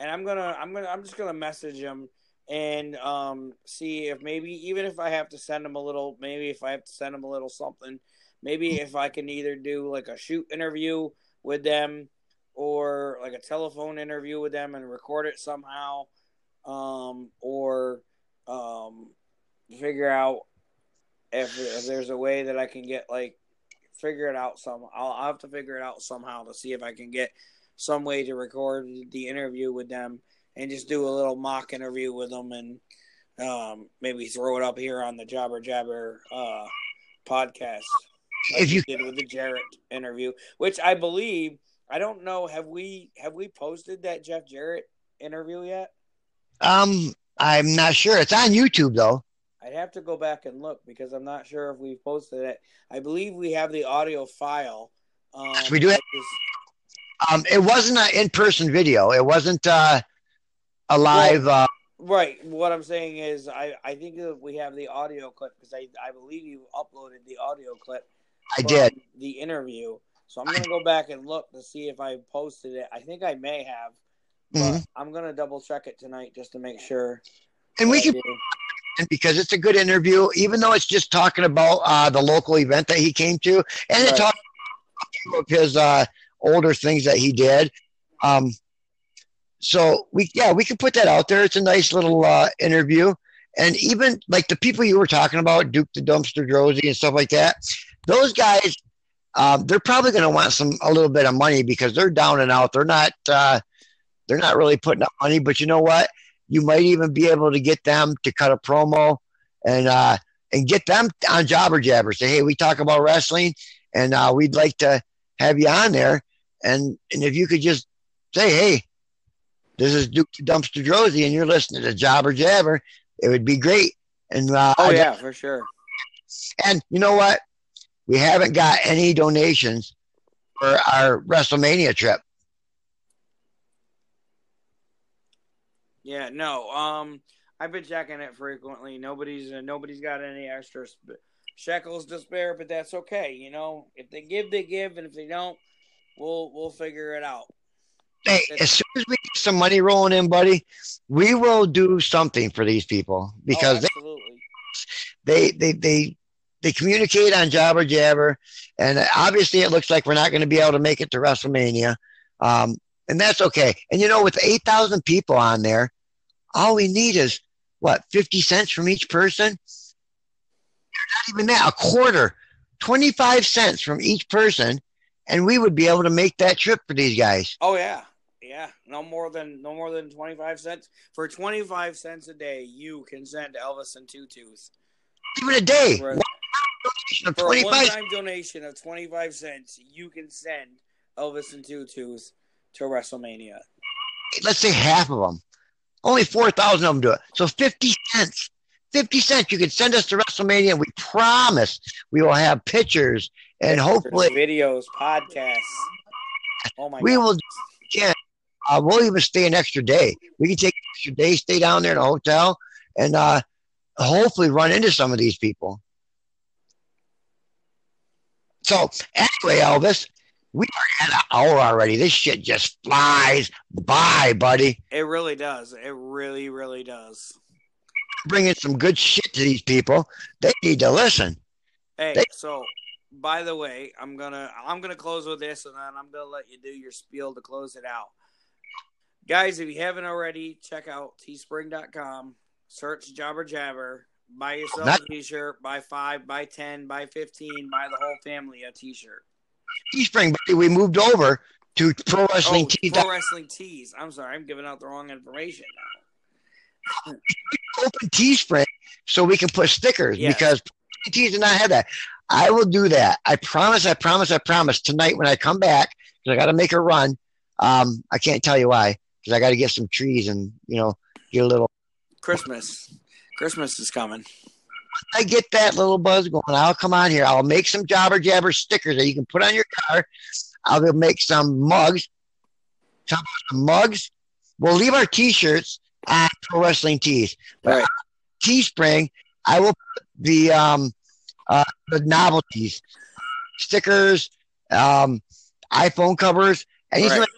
and I'm gonna I'm gonna I'm just gonna message them and um see if maybe even if I have to send them a little maybe if I have to send them a little something maybe if I can either do like a shoot interview with them or like a telephone interview with them and record it somehow um or um figure out if, if there's a way that I can get like figure it out some I'll, I'll have to figure it out somehow to see if I can get some way to record the interview with them and just do a little mock interview with them and um, maybe throw it up here on the Jobber Jabber uh, podcast. like If you- did with the Jarrett interview, which I believe I don't know have we have we posted that Jeff Jarrett interview yet? Um, I'm not sure. It's on YouTube though. I'd have to go back and look because I'm not sure if we've posted it. I believe we have the audio file. Um, we do have- this- Um, it wasn't an in-person video. It wasn't uh, a live. uh, Right. What I'm saying is, I I think that we have the audio clip because I I believe you uploaded the audio clip. I did. the interview, so I'm gonna go back and look to see if I posted it. I think I may have, but Mhm. I'm gonna double check it tonight just to make sure. And we can because it's a good interview, even though it's just talking about uh, the local event that he came to, and it talks about his uh, older things that he did. Um, so we, yeah, we can put that out there. It's a nice little uh, interview, and even like the people you were talking about, Duke the Dumpster Droese and stuff like that. Those guys, um, they're probably going to want some a little bit of money because they're down and out. They're not, uh, they're not really putting up money. But you know what? You might even be able to get them to cut a promo and uh, and get them on Jobber Jabber. Say, hey, we talk about wrestling, and uh, we'd like to have you on there. And and if you could just say, hey, this is Duke Dumpster Droese, and you're listening to Jobber Jabber, it would be great. And uh, Oh yeah, for sure. and you know what? We haven't got any donations for our WrestleMania trip. Yeah, no. Um, I've been checking it frequently. Nobody's uh, nobody's got any extra sp- shekels to spare, but that's okay. You know, if they give, they give, and if they don't, we'll we'll figure it out. Hey, as soon as we get some money rolling in, buddy, we will do something for these people because oh, they they they they they communicate on Jobber Jabber, and obviously it looks like we're not going to be able to make it to WrestleMania, um, and that's okay. And you know, with eight thousand people on there, all we need is what fifty cents from each person. Not even that, a quarter, twenty five cents from each person, and we would be able to make that trip for these guys. Oh yeah, yeah. No more than no more than twenty five cents. For twenty five cents a day, you can send Elvis and Two Tooth Even a day, for, One donation of for a twenty one five. time donation of twenty five cents. You can send Elvis and Two Tooth to WrestleMania. let's say half of them. Only 4,000 of them do it. So 50 cents. 50 cents. You can send us to WrestleMania and we promise we will have pictures and hopefully videos, podcasts. Oh my god we god! will, yeah, uh, we'll even stay an extra day. We can take an extra day, stay down there in a hotel and uh, hopefully run into some of these people. So anyway, Elvis, we are at an hour already. This shit just flies by, buddy. It really does. It really, really does. bringing some good shit to these people. They need to listen. Hey, They- so by the way, I'm gonna I'm gonna close with this, and then I'm gonna let you do your spiel to close it out. Guys, if you haven't already, check out teespring.com, search Jobber Jabber, buy yourself Not- a t-shirt, buy five, buy ten, buy fifteen, buy the whole family a t-shirt. Teespring, buddy, we moved over to pro Oh, wrestling tees. pro wrestling tees. I'm sorry, I'm giving out the wrong information now. Open Teespring so we can put stickers Yes. because tees did not have that. I will do that. I promise. I promise. I promise. Tonight when I come back, because I got to make a run. Um, I can't tell you why because I got to get some trees and you know get a little. Christmas. Christmas is coming. I get that little buzz going. I'll come on here. I'll make some jobber jabber stickers that you can put on your car. I'll make some mugs. Some some mugs. We'll leave our t-shirts on pro wrestling tees. But Right. Teespring, I will put the um uh the novelties, stickers, um, iPhone covers, anything Right. like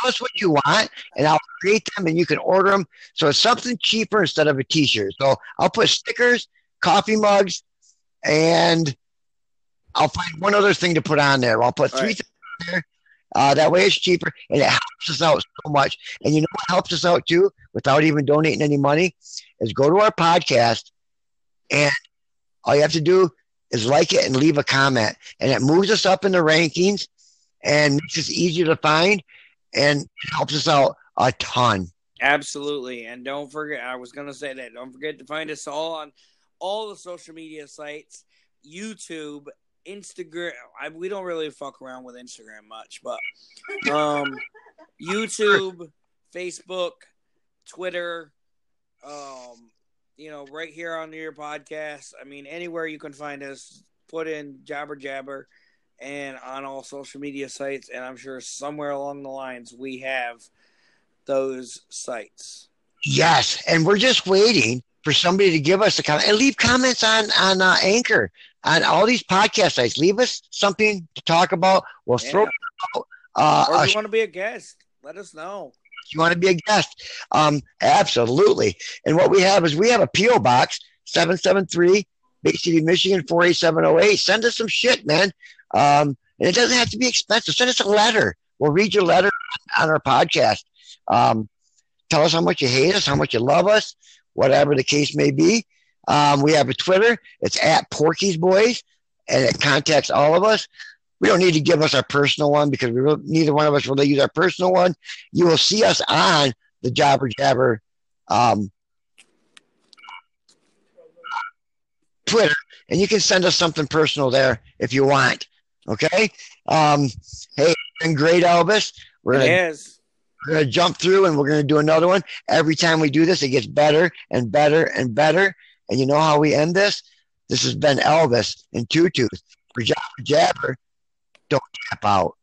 tell us what you want and I'll create them and you can order them. So it's something cheaper instead of a t-shirt. So I'll put stickers, coffee mugs, and I'll find one other thing to put on there. I'll put three Right. things on there. Uh, that way it's cheaper and it helps us out so much. And you know what helps us out too, without even donating any money, is go to our podcast and all you have to do is like it and leave a comment. And it moves us up in the rankings and makes us easier to find and helps us out a ton. Absolutely. And don't forget, I was going to say that. Don't forget to find us all on all the social media sites YouTube, Instagram. I, we don't really fuck around with Instagram much, but um, YouTube, Facebook, Twitter, um, you know, right here on your podcast. I mean, anywhere you can find us, put in Jobber Jabber and on all social media sites. And I'm sure somewhere along the lines we have those sites. Yes, and we're just waiting for somebody to give us a comment and leave comments on on uh, Anchor on all these podcast sites. Leave us something to talk about. We'll throw Yeah. out. Uh, Or if you want to be a guest, let us know. You want to be a guest, um, absolutely. And what we have is we have a PO box seven seven three Bay City, Michigan four eight seven zero eight. Send us some shit, man. Um, and it doesn't have to be expensive. Send us a letter. We'll read your letter on our podcast. Um, tell us how much you hate us, how much you love us, whatever the case may be. Um, we have a Twitter. It's at Porky's Boys, and it contacts all of us. We don't need to give us our personal one because we really, neither one of us really use our personal one. You will see us on the Jobber Jabber um, Twitter, and you can send us something personal there if you want. Okay. Um, hey, it's been great, Elvis. We're gonna Yes. we're going to jump through and we're going to do another one. Every time we do this, it gets better and better and better. And you know how we end this? This has been Elvis and Two Tooth for Jobber Jabber. Don't tap out.